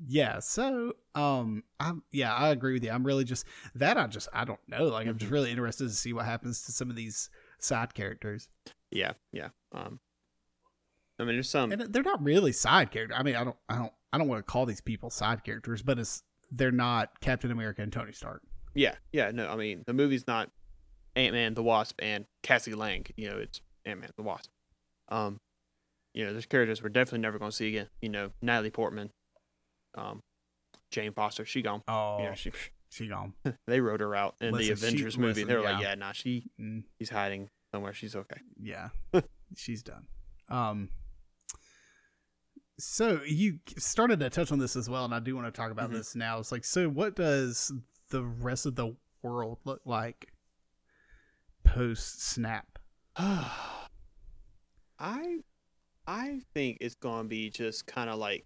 yeah. So, um, I'm yeah, I agree with you. I'm really just that. I just I don't know. Like, I'm just Mhm. really interested to see what happens to some of these side characters, Yeah, yeah. Um, I mean, there's some. and they're not really side characters. I mean, I don't, I don't, I don't want to call these people side characters, but it's they're not Captain America and Tony Stark. Yeah, yeah. No, I mean, the movie's not Ant Man, the Wasp, and Cassie Lang. You know, it's Ant Man, the Wasp. Um, you know, there's characters we're definitely never going to see again. You know, Natalie Portman, um, Jane Foster, she gone. Oh, You know, she she gone. they wrote her out in the Listen, she- Avengers movie. listen, they were like, yeah. yeah, nah, she Mm. she's hiding somewhere. She's okay. yeah she's done um so you started to touch on this as well and i do want to talk about Mhm. this now it's like so what does the rest of the world look like post snap I I think it's gonna be just kind of like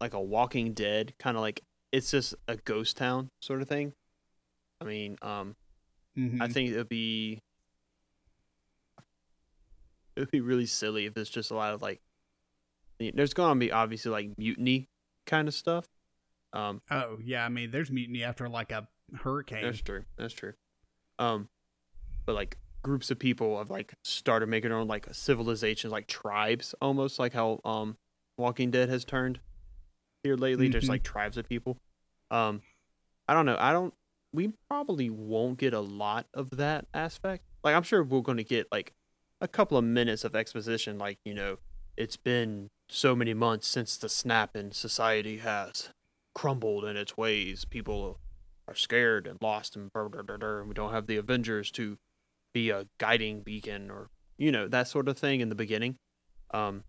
like a Walking Dead, kind of like it's just a ghost town sort of thing. I mean, um, Mhm. I think it would be it would be really silly if there's just a lot of like there's gonna be obviously like mutiny kind of stuff. Um, oh yeah i mean there's mutiny after like a hurricane That's true. That's true. Um, but like groups of people have like started making their own like civilizations, like tribes, almost like how um Walking Dead has turned here lately. There's Mhm. like tribes of people. Um, I don't know. I don't. We probably won't get a lot of that aspect. Like I'm sure we're going to get like a couple of minutes of exposition, like you know, it's been so many months since the snap and society has crumbled in its ways. People are scared and lost and and we don't have the Avengers to be a guiding beacon or you know that sort of thing in the beginning. Um,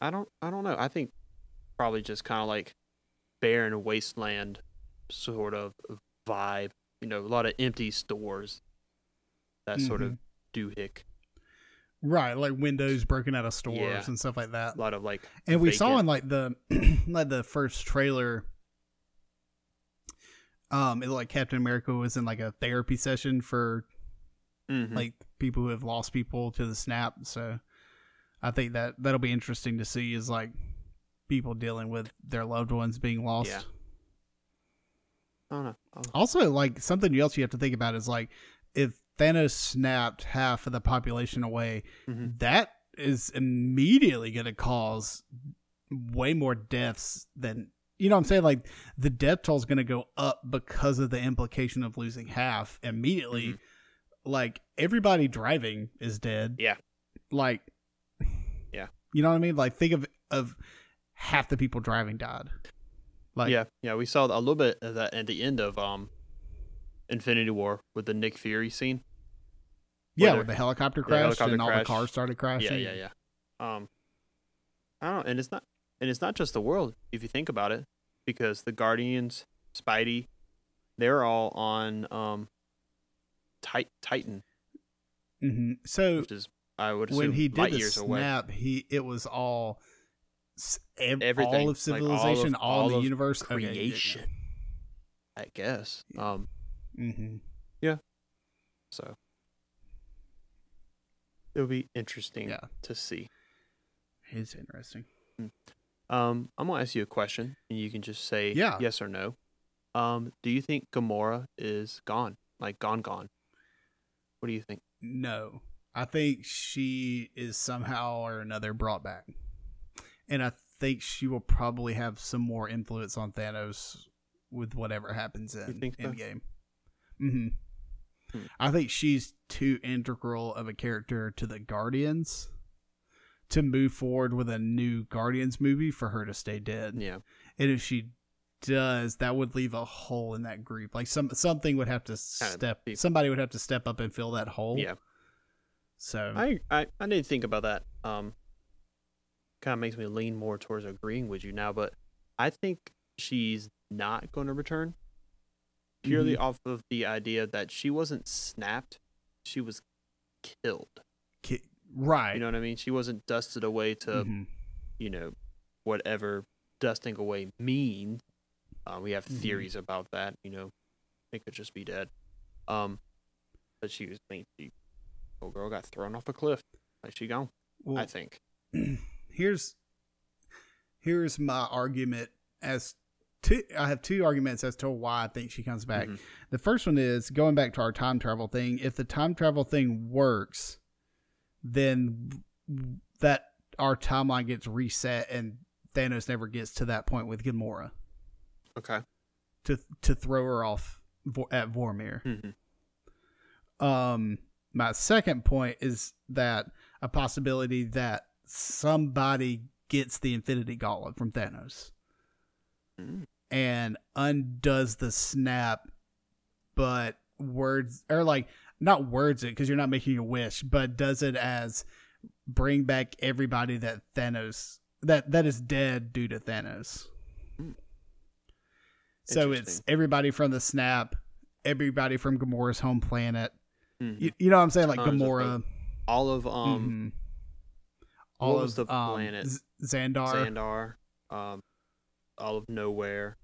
I don't I don't know. I think probably just kind of like barren wasteland sort of vibe. You know, a lot of empty stores. That sort of Mhm. doohick. right, like windows broken out of stores Yeah. and stuff like that. A lot of like And we saw in like the like the first trailer. Um, it looked like Captain America was in like a therapy session for Mhm. like people who have lost people to the snap. So I think that that'll be interesting to see is like people dealing with their loved ones being lost. Yeah. I don't know. Oh, Also, like something else you have to think about is like if Thanos snapped half of the population away, Mhm. that is immediately going to cause way more deaths than you know what I'm saying. Like the death toll is going to go up because of the implication of losing half immediately. Mhm. Like everybody driving is dead. Yeah. Like. Yeah. You know what I mean? Like think of of half the people driving died. Like yeah, yeah. We saw a little bit of that at the end of um, Infinity War with the Nick Fury scene. Yeah, with the helicopter crash helicopter and all the cars started crashing. Yeah, yeah, yeah. Um, I don't know, and it's not, and it's not just the world if you think about it, because the Guardians, Spidey, they're all on um, Tit- Titan, hmm So is I would assume when he did the years away. snap, he it was all ev- Everything, all of like, all of- civilization, all, all the of universe, Creation, I guess. Um, Mm-hmm. Yeah. so it'll be interesting Yeah. to see. It's interesting. Um, I'm gonna ask you a question, and you can just say Yeah. yes or no. Um, do you think Gamora is gone, like gone, gone? What do you think? No, I think she is somehow or another brought back, and I think she will probably have some more influence on Thanos with whatever happens in so? Endgame. Mm-hmm. Hmm. I think she's too integral of a character to the Guardians to move forward with a new Guardians movie for her to stay dead. Yeah, And if she does, that would leave a hole in that group. Like some something would have to step. Somebody would have to step up and fill that hole. yeah. So I, I, I didn't think about that. Um, kind of makes me lean more towards agreeing with you now, but I think she's not going to return purely Mm-hmm. off of the idea that she wasn't snapped, she was killed. ki- right. You know what I mean? She wasn't dusted away to Mhm. you know, whatever dusting away means. Uh, we have Mhm. theories about that. You know, it could just be dead. Um, but she was, I mean, she, old girl got thrown off a cliff. Like she gone. Well, I think. here's here's my argument as to I have two arguments as to why I think she comes back. Mhm. The first one is going back to our time travel thing. If the time travel thing works, then that our timeline gets reset and Thanos never gets to that point with Gamora Okay. to to throw her off at Vormir. hmm Um, my second point is that a possibility that somebody gets the Infinity Gauntlet from Thanos Mm. and undoes the snap, but words or like not words it because you're not making a wish, but does it as bring back everybody that Thanos that that is dead due to Thanos. Hmm. So it's everybody from the snap, everybody from Gamora's home planet. Mhm. You, you know what I'm saying? Like Tons of, Gamora. All of um mhm. All of the um, planet? Z- Xandar. Xandar, um, all of nowhere.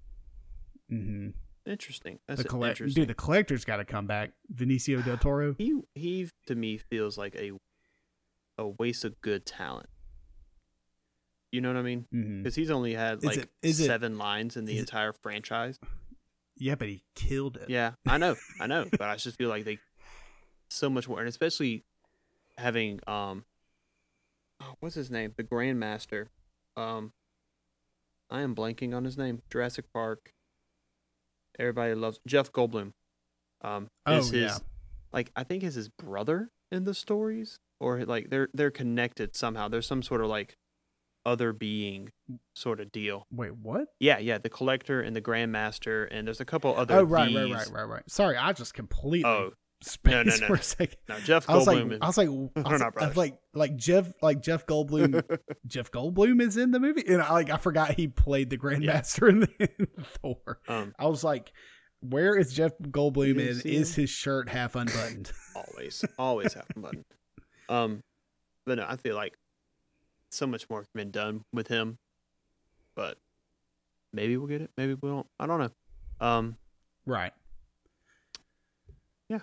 hmm Interesting. That's The collect, interesting. dude, the collector's got to come back. Benicio del Toro. he he to me feels like a a waste of good talent. You know what I mean? Because he's only had Is like it- is it- seven lines in the is it- entire franchise. Yeah, but he killed it. Yeah, I know, I know, but I just feel like they so much more, and especially having um, oh, what's his name, the Grandmaster, um, I am blanking on his name. Jurassic Park. Everybody loves Jeff Goldblum. Um, Oh, is his yeah. like I think is his brother in the stories, or like they're they're connected somehow. There's some sort of like other being sort of deal. Wait, what? Yeah, yeah, the collector and the grandmaster, and there's a couple other. Oh, right, right, right, right, right. Sorry, I just completely Oh, space No, no, no, for a second. No, Jeff I was like, Goldblum. is- I was like, I was, not I was like, like Jeff, like Jeff Goldblum, Jeff Goldblum is in the movie, and I like, I forgot he played the Grandmaster in, the, in Thor. um, I was like, where is Jeff Goldblum, and is his shirt half unbuttoned? always, always half unbuttoned. Um, but no, I feel like so much more can be done with him. But maybe we'll get it. Maybe we won't. I don't know. Um, right. Yeah.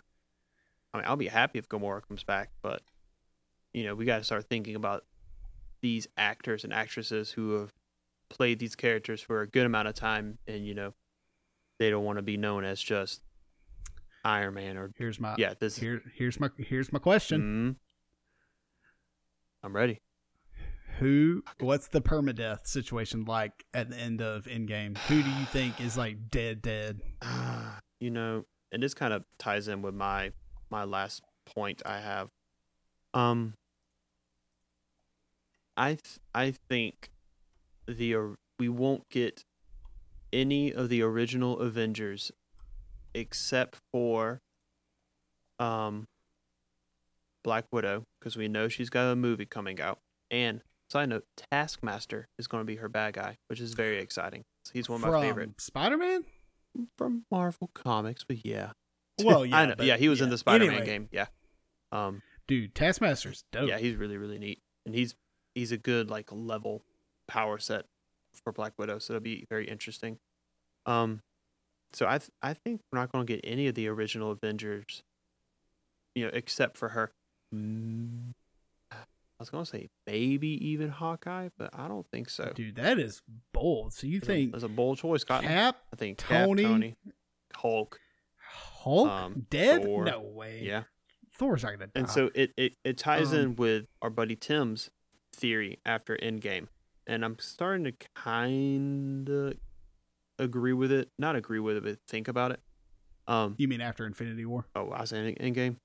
I mean, I'll be happy if Gamora comes back, but you know, we got to start thinking about these actors and actresses who have played these characters for a good amount of time, and you know, they don't want to be known as just Iron Man or Here's my yeah. This Here, here's my here's my question. Mhm. I'm ready. Who? What's the permadeath situation like at the end of Endgame? Who do you think is like dead, dead? you know, and this kind of ties in with my my last point I have. Um, I th- I think the or- we won't get any of the original Avengers except for um Black Widow because we know she's got a movie coming out and side note Taskmaster is going to be her bad guy which is very exciting he's one of my favorite Spider Man. from Marvel Comics, but yeah. Well, yeah, I know. yeah, he was in the Spider-Man Anyway. game. Yeah. Um, Dude, Taskmaster's dope. yeah, he's really really neat, and he's he's a good like level power set for Black Widow, so it'll be very interesting. Um, so I th- I think we're not going to get any of the original Avengers, you know, except for her. I was to say maybe even Hawkeye, but I don't think so. Dude, that is bold. So you a- think that's a bold choice, Cotton. Cap, I think Cap, Tony, Tony, Hulk, Hulk, um, dead? Thor. No way. yeah. Thor's not gonna die. And so it, it, it ties Um, in with our buddy Tim's theory after Endgame. And I'm starting to kind of agree with it. Not agree with it, but think about it. Um. you mean after Infinity War? Oh, I was saying Endgame?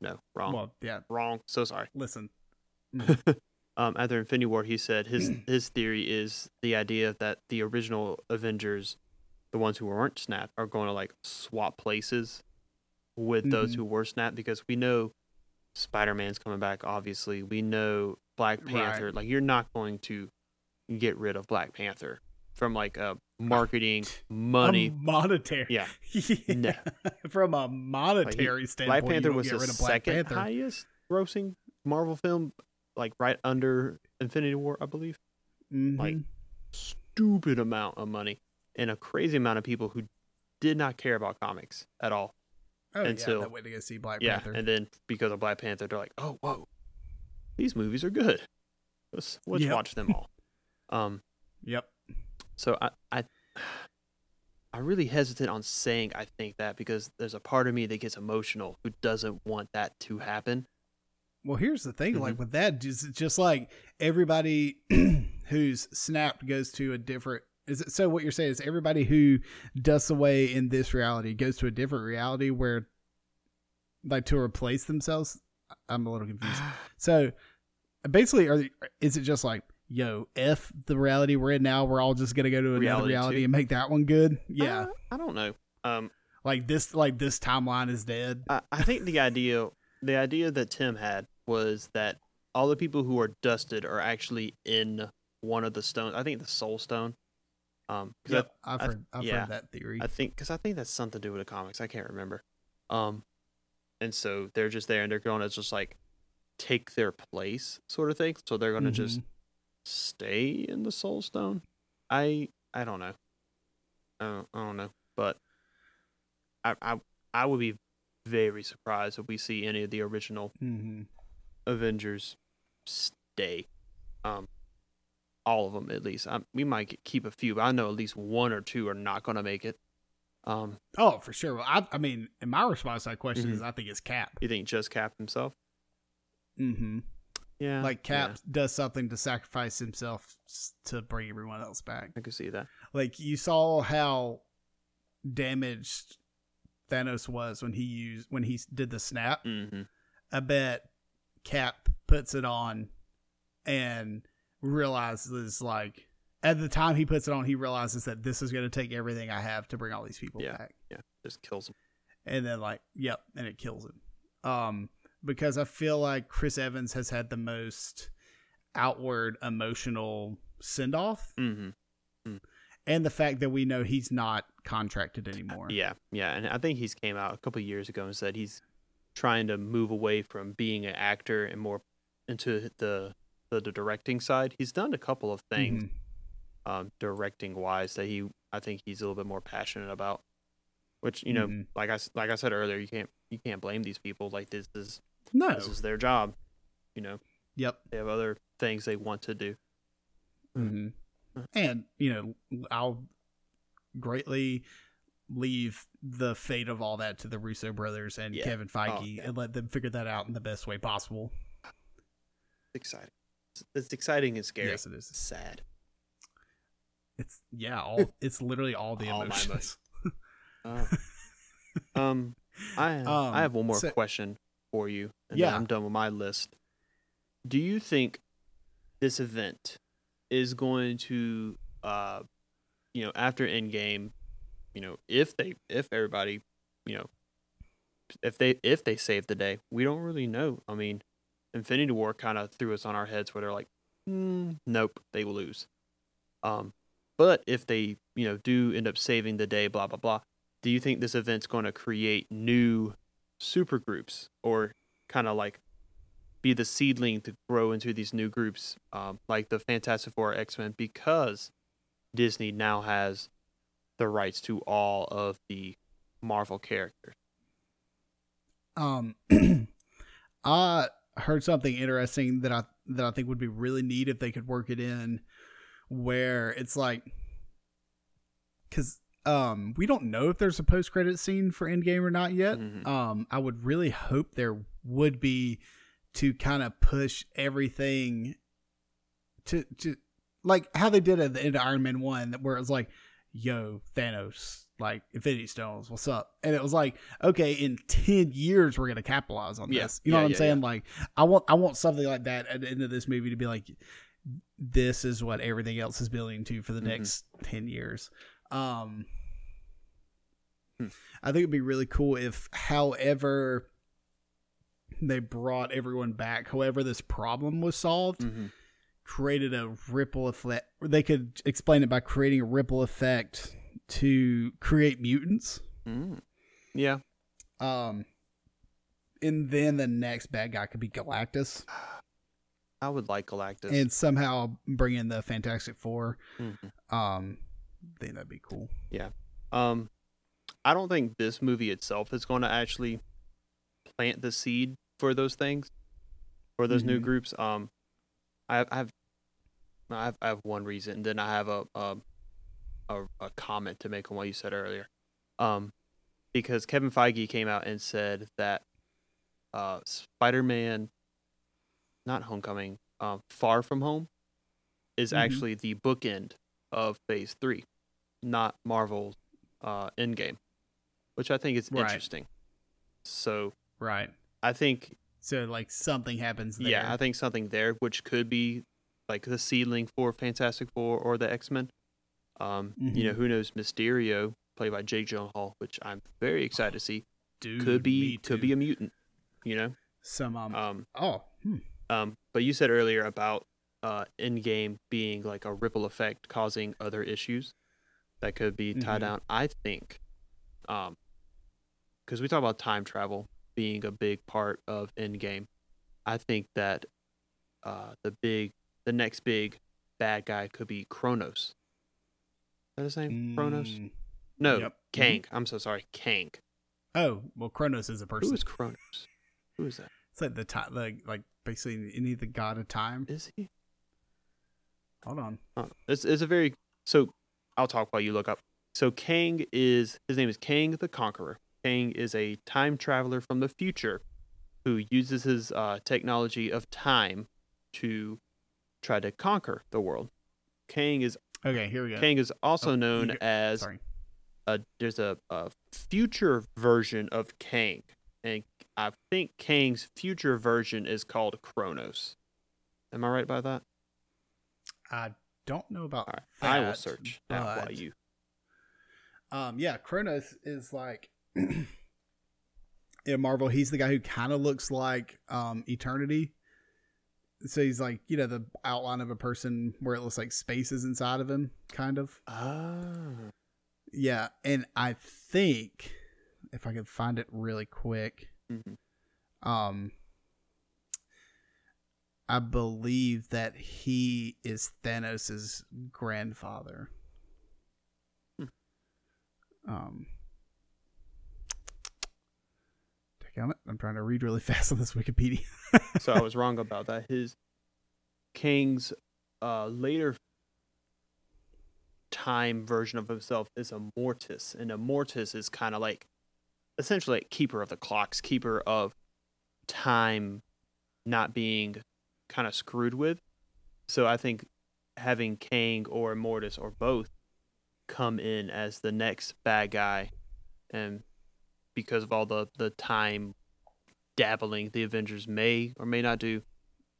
No, wrong. Well, yeah. Wrong. So sorry. Listen, um, after Infinity War, he said his his theory is the idea that the original Avengers, the ones who weren't snapped, are going to like swap places with those Mhm. who were snapped because we know Spider Man's coming back. Obviously, we know Black Right. Panther. Like you're not going to get rid of Black Panther from like a marketing money. A monetary. yeah, Yeah. No. From a monetary standpoint, Black Panther was get the rid of Black second Panther. highest grossing Marvel film, like right under Infinity War, I believe. Mhm. like, stupid amount of money and a crazy amount of people who did not care about comics at all. oh, yeah, until- that way to go see Black yeah, Panther. and then because of Black Panther, they're like, "Oh, whoa, these movies are good. Let's let's Yep. watch them all." um, yep. so I I I really hesitate on saying I think that because there's a part of me that gets emotional who doesn't want that to happen. Well, here's the thing. Mm-hmm. Like with that, just just like everybody who's snapped goes to a different. Is it so? What you're saying is everybody who dusts away in this reality goes to a different reality where, like, to replace themselves. I'm a little confused. So, basically, are is it just like, yo, f the reality we're in now? We're all just gonna go to another Reality reality and make that one good? Yeah, Uh, I don't know. Um, like this, like this timeline is dead. I, I think the idea the idea that Tim had was that all the people who are dusted are actually in one of the stones. I think the soul stone. Um, 'cause Yep, I've I- heard, I've yeah. heard that theory. I, think because I think that's something to do with the comics. I can't remember. Um, and so they're just there and they're going to just like take their place, sort of thing. So they're going to just Mhm. stay in the soul stone. I I don't know. I don't, I don't know, but I I I would be very surprised if we see any of the original Mhm. Avengers stay. Um, all of them at least. Um, we might get, keep a few, but I know at least one or two are not going to make it. Um, Oh, for sure. Well, I, I mean, and my response to that question Mhm. is, I think it's Cap. you think just Cap himself? Mm-hmm. Yeah, Like yeah, Cap does something to sacrifice himself to bring everyone else back. I can see that. Like you saw how damaged Thanos was when he used when he did the snap. hmm I bet Cap puts it on and realizes like at the time he puts it on, he realizes that this is going to take everything I have to bring all these people Yeah. back. Yeah, just kills him. and then like, yep, and it kills him. Um, because I feel like Chris Evans has had the most outward emotional send off, hmm and the fact that we know he's not contracted anymore. Yeah, yeah, and I think he's came out a couple of years ago and said he's trying to move away from being an actor and more into the the, the directing side. He's done a couple of things Mhm. um, directing wise that he I think he's a little bit more passionate about. Which you know, Mhm. like I like I said earlier, you can't you can't blame these people. Like this is No. this is their job. You know, Yep. they have other things they want to do. hmm And you know, I'll greatly leave the fate of all that to the Russo brothers and Yeah. Kevin Oh, Feige yeah. and let them figure that out in the best way possible. It's exciting. It's, exciting and scary. Yes, it is. It's sad. It's yeah, all it's literally all the All emotions. Oh. um, I Um, I have one more so- question for you, and Yeah. then I'm done with my list. Do you think this event is going to, uh, you know, after Endgame, you know, if they if everybody, you know, if they if they save the day, we don't really know. I mean, Infinity War kind of threw us on our heads where they're like, mm, nope, they will lose. Um, but if they, you know, do end up saving the day, blah blah blah, do you think this event's going to create new super groups or kind of like be the seedling to grow into these new groups, um, like the Fantastic Four, X Men, because Disney now has the rights to all of the Marvel characters? Um, I heard something interesting that I that I think would be really neat if they could work it in, where it's like, because um we don't know if there's a post credit scene for Endgame or not yet. Mhm. Um, I would really hope there would be to kind of push everything to to like how they did at the end of Iron Man one, where it was like, "Yo, Thanos." Like Infinity Stones, what's up? And it was like, okay, in ten years we're gonna capitalize on Yeah, this. You know yeah, what I'm yeah, saying? Like, I want I want something like that at the end of this movie to be like, this is what everything else is building to for the Mhm. next ten years. Um, Hmm. I think it'd be really cool if, however, they brought everyone back, however this problem was solved, Mm-hmm. Created a ripple effect. They could explain it by creating a ripple effect to create mutants. Mm. Yeah, Um, and then the next bad guy could be Galactus, I would like Galactus. and somehow bring in the Fantastic 4 Mhm. Um, I think that'd be cool. Yeah. Um, I don't think this movie itself is going to actually plant the seed for those things, for those new Mhm. groups. Um, I have, I have, I have, I have one reason, and then I have a, a, a, a comment to make on what you said earlier. Um, because Kevin Feige came out and said that, uh, Spider-Man, not Homecoming, um, Far From Home, is Mhm. actually the bookend of Phase Three, not Marvel's uh, Endgame, which I think is Right. interesting. So Right. I think, So like something happens there. yeah, I think something there, which could be like the seedling for Fantastic Four or the X Men. Um, you know, Mhm. who knows? Mysterio, played by Jake Gyllenhaal, which I'm very excited to see, Dude, could be could be a mutant. You know, some um, um, oh hmm. um, but you said earlier about uh, Endgame being like a ripple effect, causing other issues that could be tied Mhm. down. I think, um, because we talk about time travel being a big part of Endgame, I think that uh, the big, the next big bad guy could be Kronos. Is that his name? Kronos? Mm, No, yep. Kang. I'm so sorry, Kang. Oh well, Kronos is a person. Who is Kronos? Who is that? It's like the time, like like basically any the god of time. Is he? Hold on. Uh, it's it's a very so. I'll talk while you look up. So Kang is his name is Kang the Conqueror. Kang is a time traveler from the future who uses his uh, technology of time to try to conquer the world. Kang is Okay, here we go. Kang is also Oh, known go- as Sorry. a there's a, a future version of Kang, and I think Kang's future version is called Kronos. Am I right about that? I don't know about that. I will search now while you. Um, yeah, Kronos is like in Marvel. He's the guy who kind of looks like um, Eternity. So he's like, you know, the outline of a person where it looks like spaces inside of him, kind of. Ah. Yeah, and I think if I could find it really quick, Mhm. um, I believe that he is Thanos' grandfather. Hmm. Um, on it. I'm trying to read really fast on this Wikipedia. so I was wrong about that. His Kang's uh, later time version of himself is a Mortis, and Immortus is kind of like essentially like keeper of the clocks, keeper of time not being kind of screwed with. So I think having Kang or Mortis or both come in as the next bad guy, and because of all the the time dabbling the Avengers may or may not do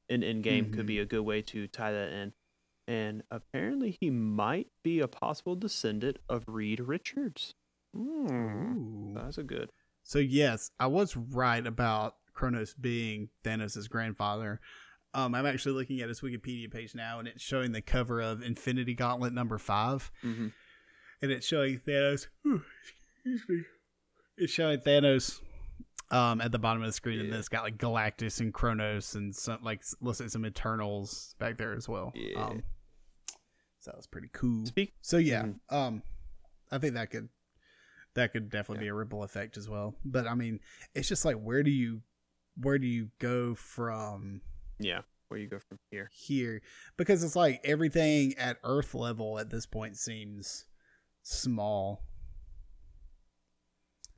in Endgame could be a good way to tie that in. And apparently, he might be a possible descendant of Reed Richards. Ooh. that's a good. So yes, I was right about Kronos being Thanos' grandfather. Um, I'm actually looking at his Wikipedia page now, and it's showing the cover of Infinity Gauntlet number five, hmm and it's showing Thanos. excuse me. It's showing Thanos um, at the bottom of the screen, and then it's got like Galactus and Kronos and some like like some Eternals back there as well. Yeah. Um, so that was pretty cool. Speak. So yeah, Mhm. um, I think that could that could definitely be a ripple effect as well. But I mean, it's just like where do you where do you go from Yeah, where you go from here? here? Because it's like everything at Earth level at this point seems small.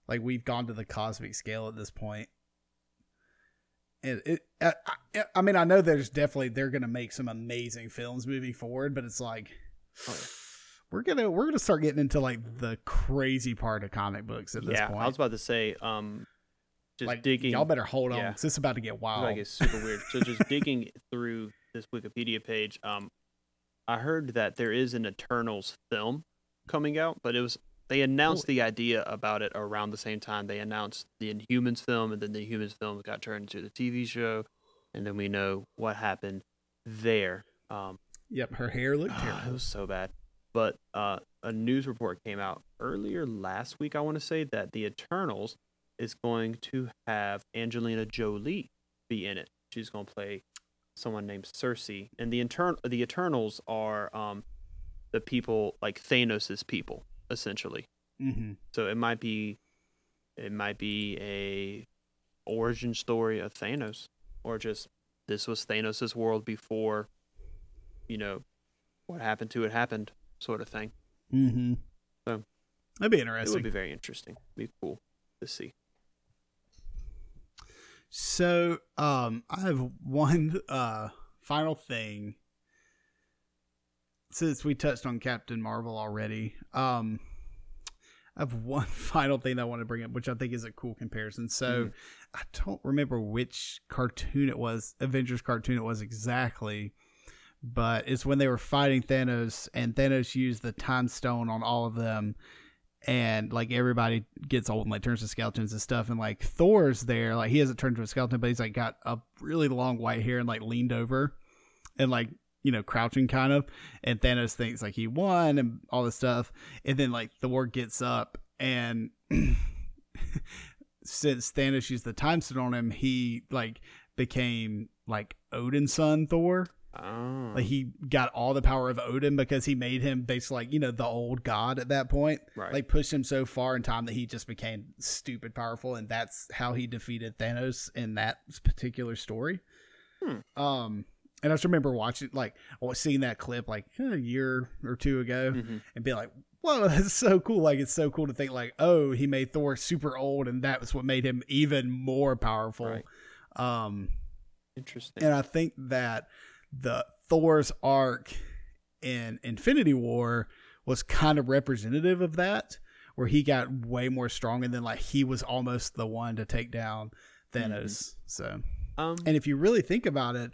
Like we've gone to the cosmic scale at this point. And it, I, I, I mean, I know there's definitely they're gonna make some amazing films moving forward, but it's like Oh, we're gonna we're gonna start getting into like the crazy part of comic books at this yeah, point. I was about to say, um, just like digging. y'all better hold on yeah. 'cause it's about to get wild. like it's super weird. So just digging through this Wikipedia page, um, I heard that there is an Eternals film coming out, but it was they announced the idea about it around the same time they announced the Inhumans film, and then the Inhumans film got turned into the TV show, and then we know what happened there. Um, Yep, her hair looked Ah, it was so bad. But uh, a news report came out earlier last week, I want to say, that the Eternals is going to have Angelina Jolie be in it. She's going to play someone named Sersi. And the, intern- the Eternals are um, the people, like Thanos' people, essentially. hmm So it might be, it might be a origin story of Thanos, or just this was Thanos' world before, you know, what happened to it happened, sort of thing. Mm-hmm. So, That'd be interesting. It would be very interesting. Be cool to see. So, um, I have one uh final thing. Since we touched on Captain Marvel already, um, I have one final thing that I want to bring up, which I think is a cool comparison. So, Mhm. I don't remember which cartoon it was, Avengers cartoon it was exactly, but it's when they were fighting Thanos, and Thanos used the Time Stone on all of them, and like everybody gets old and like turns to skeletons and stuff, and like Thor's there, like he hasn't turned to a skeleton, but he's like got a really long white hair and like leaned over, and like you know crouching kind of, and Thanos thinks like he won and all this stuff, and then like Thor gets up and. since Thanos used the time stone on him, he like became like Odin's son Thor. Oh, Like he got all the power of Odin because he made him basically like, you know, the old god at that point. right. Like pushed him so far in time that he just became stupid powerful and that's how he defeated Thanos in that particular story. Hmm. Um and I just remember watching like seeing that clip like a year or two ago Mhm. and be like, whoa, that's so cool. Like, it's so cool to think, like, oh, he made Thor super old, and that was what made him even more powerful. Right. Um, Interesting. and I think that the Thor's arc in Infinity War was kind of representative of that, where he got way more strong, and then like he was almost the one to take down Thanos. So, um, and if you really think about it,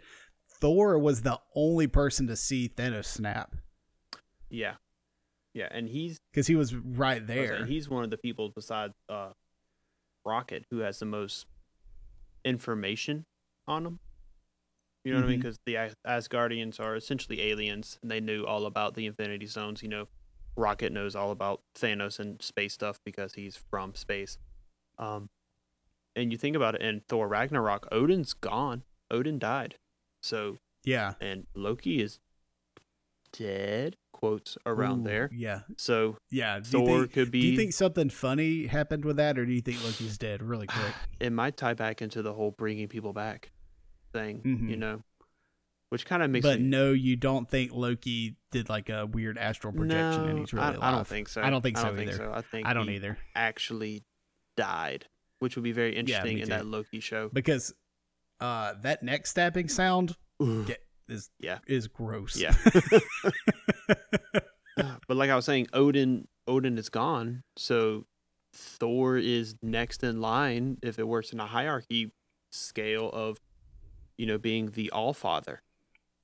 Thor was the only person to see Thanos snap yeah, yeah, and he's because he was right was there. saying, he's one of the people besides uh, Rocket, who has the most information on him. You know what I mean? Because the As- Asgardians are essentially aliens, and they knew all about the Infinity Stones. You know, Rocket knows all about Thanos and space stuff because he's from space. Um, and you think about it, in Thor Ragnarok, Odin's gone. Odin died. So, Yeah. and Loki is dead. Quotes around Ooh, there. Yeah. So Yeah. Do Thor think, could be. do you think something funny happened with that, or do you think Loki's dead really quick? it might tie back into the whole bringing people back thing, you Mhm. know, which kind of makes but me. no, you don't think Loki did like a weird astral projection and he's really I, I don't think so. I don't think so. I don't think either. so. I think I don't he either Actually, died, which would be very interesting me in that Loki show. because uh, that neck stabbing sound get, is Yeah. is gross. Yeah. but like I was saying, Odin Odin is gone, so Thor is next in line if it works in a hierarchy scale of, you know, being the All Father.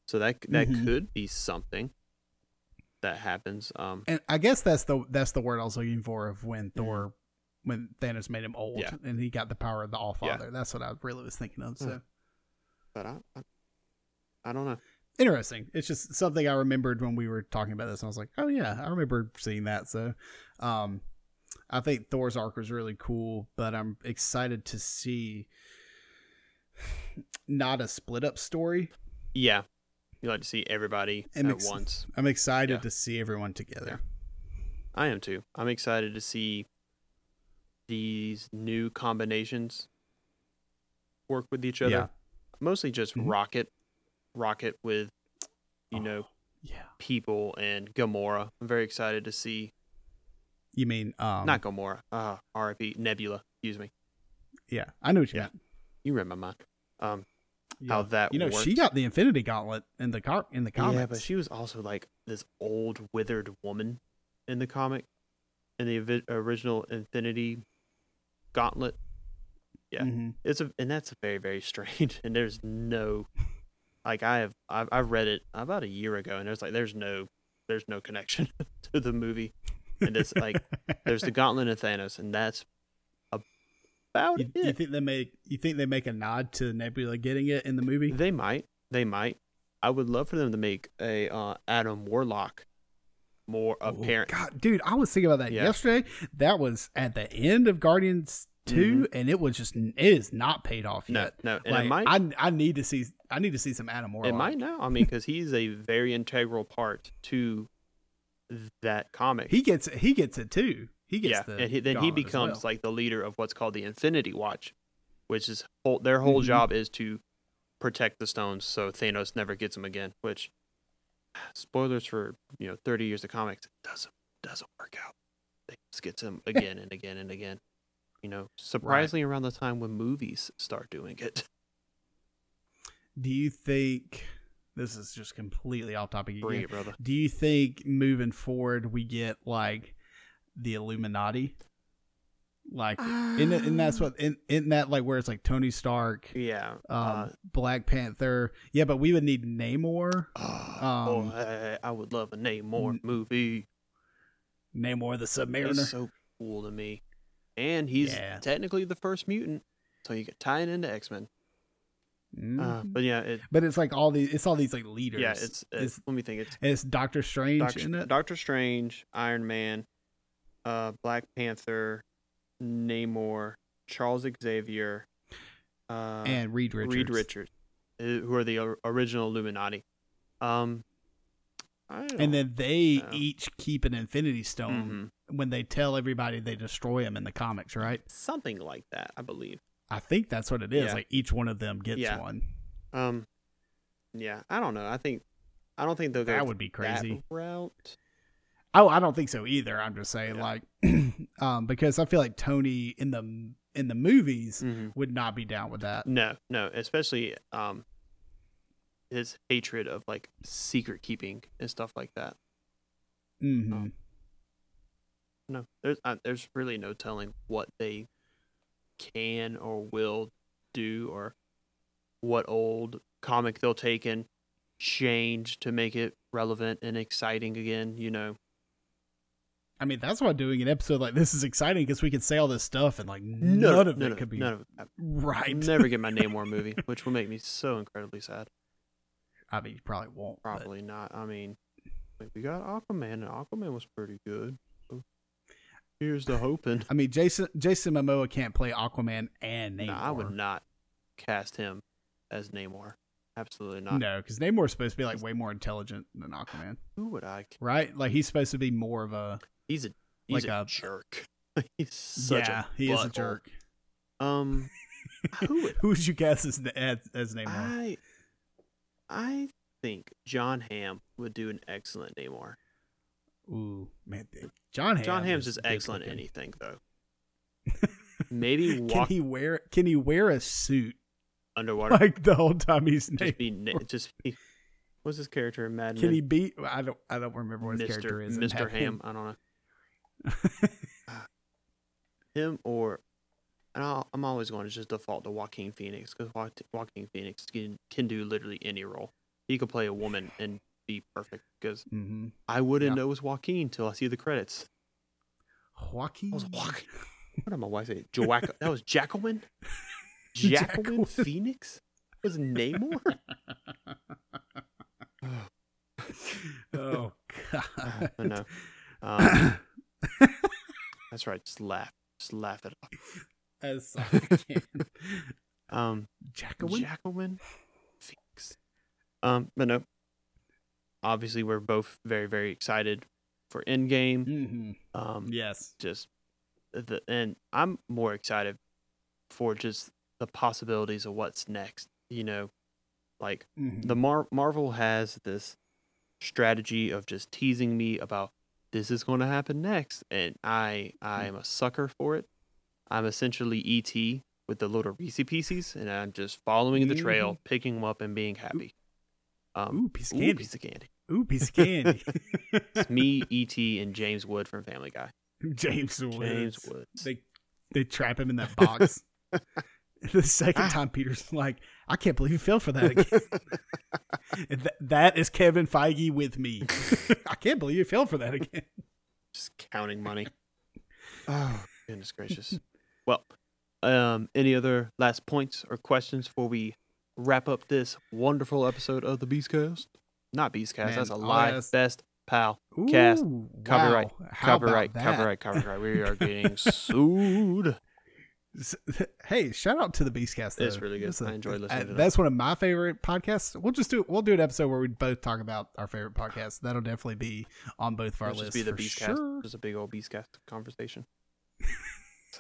So that that Mhm. could be something that happens. Um, and I guess that's the that's the word I was looking for of when Thor when Thanos made him old. Yeah. and he got the power of the All Yeah. Father. That's what I really was thinking of. So but I, I, I don't know. interesting. It's just something I remembered when we were talking about this, and I was like, oh yeah, I remember seeing that. So, um, I think Thor's arc was really cool, but I'm excited to see not a split up story. Yeah, you like to see everybody I'm at ex- once. I'm excited Yeah. to see everyone together. I am too. I'm excited to see these new combinations work with each other. Yeah. Mostly just Mhm. Rocket, Rocket with you know Yeah. people and Gamora. I'm very excited to see You mean um not Gamora, uh, R.I.P. Nebula. Excuse me. yeah, I know what you Yeah. meant. You read my mind. Um, Yeah. how that you know, she got the Infinity Gauntlet in the car in the comics. Yeah, but she was also like this old withered woman in the comic, in the original Infinity Gauntlet. yeah. Mhm. It's a and that's a very very strange. And there's no, like I have I've, I've read it about a year ago, and there's like there's no there's no connection to the movie, and it's like there's the Gauntlet of Thanos, and that's about you, it. you think they make you think they make a nod to Nebula getting it in the movie? They might. They might. I would love for them to make a uh, Adam Warlock more Oh, apparent. God, dude, I was thinking about that Yeah. yesterday. That was at the end of Guardians 2 and it was just it is not paid off Mm-hmm. No, yet. no, and like might. I I need to see I need to see some Adam Warlock. it might now. I mean, because he's a very integral part to that comic. He gets it. He gets it too. He gets yeah, the and he, then he becomes well. like the leader of what's called the Infinity Watch, which is whole, their whole Mhm. job is to protect the stones so Thanos never gets them again. Which spoilers for you know thirty years of comics it doesn't doesn't work out. Thanos get them again and again and again. You know, surprisingly around the time when movies start doing it. Do you think this is just completely off topic it, brother. Do you think moving forward we get like the Illuminati? Like in in that's what in in that like where it's like Tony Stark, Yeah. um, uh, Black Panther. Yeah, but we would need Namor. oh, um, I, I would love a Namor n- movie. Namor the Submariner. He's so cool to me. And he's Yeah. technically the first mutant, so you could tie it into X Men. Uh, Mhm. but yeah, it, but it's like all these. It's all these like leaders. yeah, it's, it's, it's let me think. It's it's Doctor Strange Doctor, in it. Doctor Strange, Iron Man, uh, Black Panther, Namor, Charles Xavier, uh, and Reed Richards. Reed Richards, uh, who are the original Illuminati. Um, And then they know. each keep an Infinity Stone Mhm. when they tell everybody they destroy them in the comics, right? something like that, I believe. I think that's what it is. Yeah. Like each one of them gets Yeah. one. Um, yeah, I don't know. I think I don't think they'll go That would be crazy. route. Oh, I don't think so either. I'm just saying, Yeah. like, um, because I feel like Tony in the in the movies Mhm. would not be down with that. No, no, especially um his hatred of like secret keeping and stuff like that. Mm-hmm. No, there's uh, there's really no telling what they can or will do or what old comic they'll take and change to make it relevant and exciting again. You know, I mean, that's why doing an episode like this is exciting because we can say all this stuff and like none No, of no, it no, could be none of right. never get my Namor movie, which will make me so incredibly sad. I mean, you probably won't. but- Probably not. I mean, like, we got Aquaman, and Aquaman was pretty good. So here's the hoping. I mean, Jason Jason Momoa can't play Aquaman and Namor. No, I would not cast him as Namor. Absolutely not. No, because Namor's supposed to be like way more intelligent than Aquaman, Who would I? right? Like he's supposed to be more of a He's a he's Like a, a- jerk. he's such yeah. a he is a jerk. Um, who would Who would you guess as as, as Namor? I? I think John Hamm would do an excellent Namor. Ooh, man, John Hamm. John Hamm's is excellent looking. anything though. Maybe Can walk he wear? Can he wear a suit underwater. like the whole time he's just Namor? be just be. What's his character in Mad Can Men? he be? I don't. I don't remember what his Mr. character is. have Ham. him- I don't know him or. And I'll, I'm always going to just default to Joaquin Phoenix because Joaquin Phoenix can can do literally any role. He could play a woman and be perfect because Mhm. I wouldn't Yeah. know it was Joaquin until I see the credits. Joaquin. That was Joaquin. What did my wife say? Joaquin. that was Jacqueline. Jacqueline. Jacqueline Phoenix was Namor. oh God. I know. Um, that's right. Just laugh. Just laugh it off. As I can. Um, Jacqueline. Jacqueline Phoenix. Um, but no. Obviously, we're both very, very excited for Endgame. hmm Um, Yes. just the and I'm more excited for just the possibilities of what's next. You know, like Mhm. the Mar- Marvel has this strategy of just teasing me about this is going to happen next, and I I am a sucker for it. I'm essentially ET with the little Reese pieces, and I'm just following the trail, picking them up, and being happy. Um, Ooh, piece of ooh, candy. piece of candy. Ooh, piece of candy. It's me, ET, and James Wood from Family Guy. James Woods. James Woods. They they trap him in that box. the second Ah. time, Peter's like, "I can't believe you fell for that again." And th- that is Kevin Feige with me. I can't believe you fell for that again. just counting money. Oh, goodness gracious. Well, um, any other last points or questions before we wrap up this wonderful episode of the Beastcast? Not Beastcast, Man, that's a lie. Best pal. Cast. Copyright. wow. How Copyright, copyright, copyright. We are getting sued. Hey, shout out to the Beastcast. Though. It's really good. That's I enjoy listening to that. That's one of my favorite podcasts. We'll just do we'll do an episode where we both talk about our favorite podcasts. That'll definitely be on both of our It'll lists. just be the Beastcast. sure. Just a big old Beastcast conversation.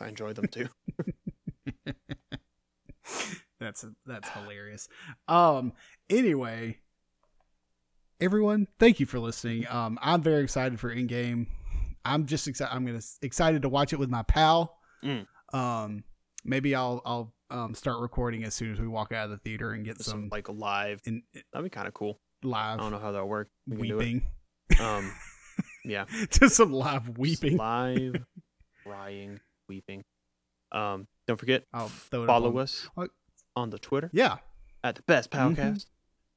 I enjoy them too. That's that's hilarious. Um. Anyway, everyone, thank you for listening. Um, I'm very excited for Endgame. I'm just excited. I'm gonna excited to watch it with my pal. Mm. Um, maybe I'll I'll um start recording as soon as we walk out of the theater and get some some like live. in, That'd be kind of cool. Live. I don't know how that'll work. We can do it. weeping. Um, yeah. just some live weeping. live crying, weeping. Um, don't forget I'll throw follow on- us on the Twitter Yeah. at the Best. Podcast.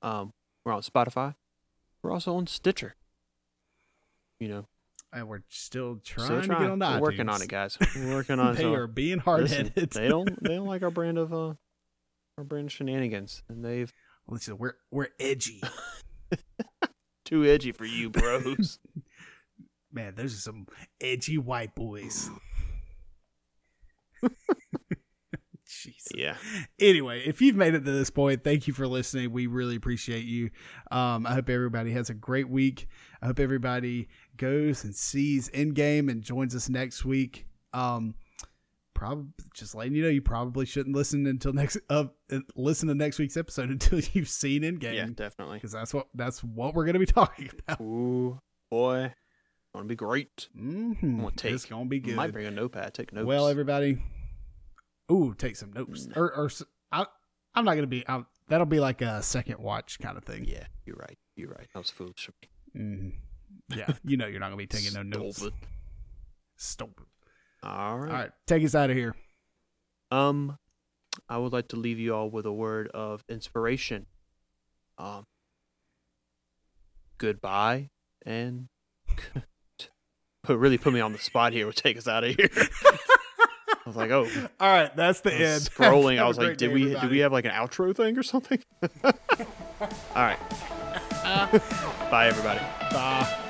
Um, we're on Spotify. We're also on Stitcher. You know, And we're still trying, still to get on that. we're working on it, guys. We're working on it. they so are being hard headed. they don't. They don't like our brand of uh, our brand of shenanigans, and they've Listen, we're we're edgy. too edgy for you, bros. Man, those are some edgy white boys. Jeez. yeah. Anyway, if you've made it to this point, thank you for listening. We really appreciate you. Um, I hope everybody has a great week. I hope everybody goes and sees Endgame and joins us next week. Um, probably just letting you know, you probably shouldn't listen until next uh, listen to next week's episode until you've seen Endgame. Yeah, definitely. because that's what that's what we're gonna be talking about. Ooh, boy, gonna be great. Mm-hmm. gonna take- It's gonna be good. Might bring a notepad. Take notes. Well, everybody, ooh, take some notes. No. Or, or I, am not gonna be. i that'll be like a second watch kind of thing. yeah, you're right. You're right. That was foolish. of me. Mhm. Yeah, you know you're not gonna be taking no notes. Stupid. Stupid. All right. All right, take us out of here. Um, I would like to leave you all with a word of inspiration. Um, goodbye and put really put me on the spot here. Would take us out of here. I was like, oh, All right, that's the I end. scrolling. I was like, did we did we have like an outro thing or something? All right. Bye, everybody. Bye.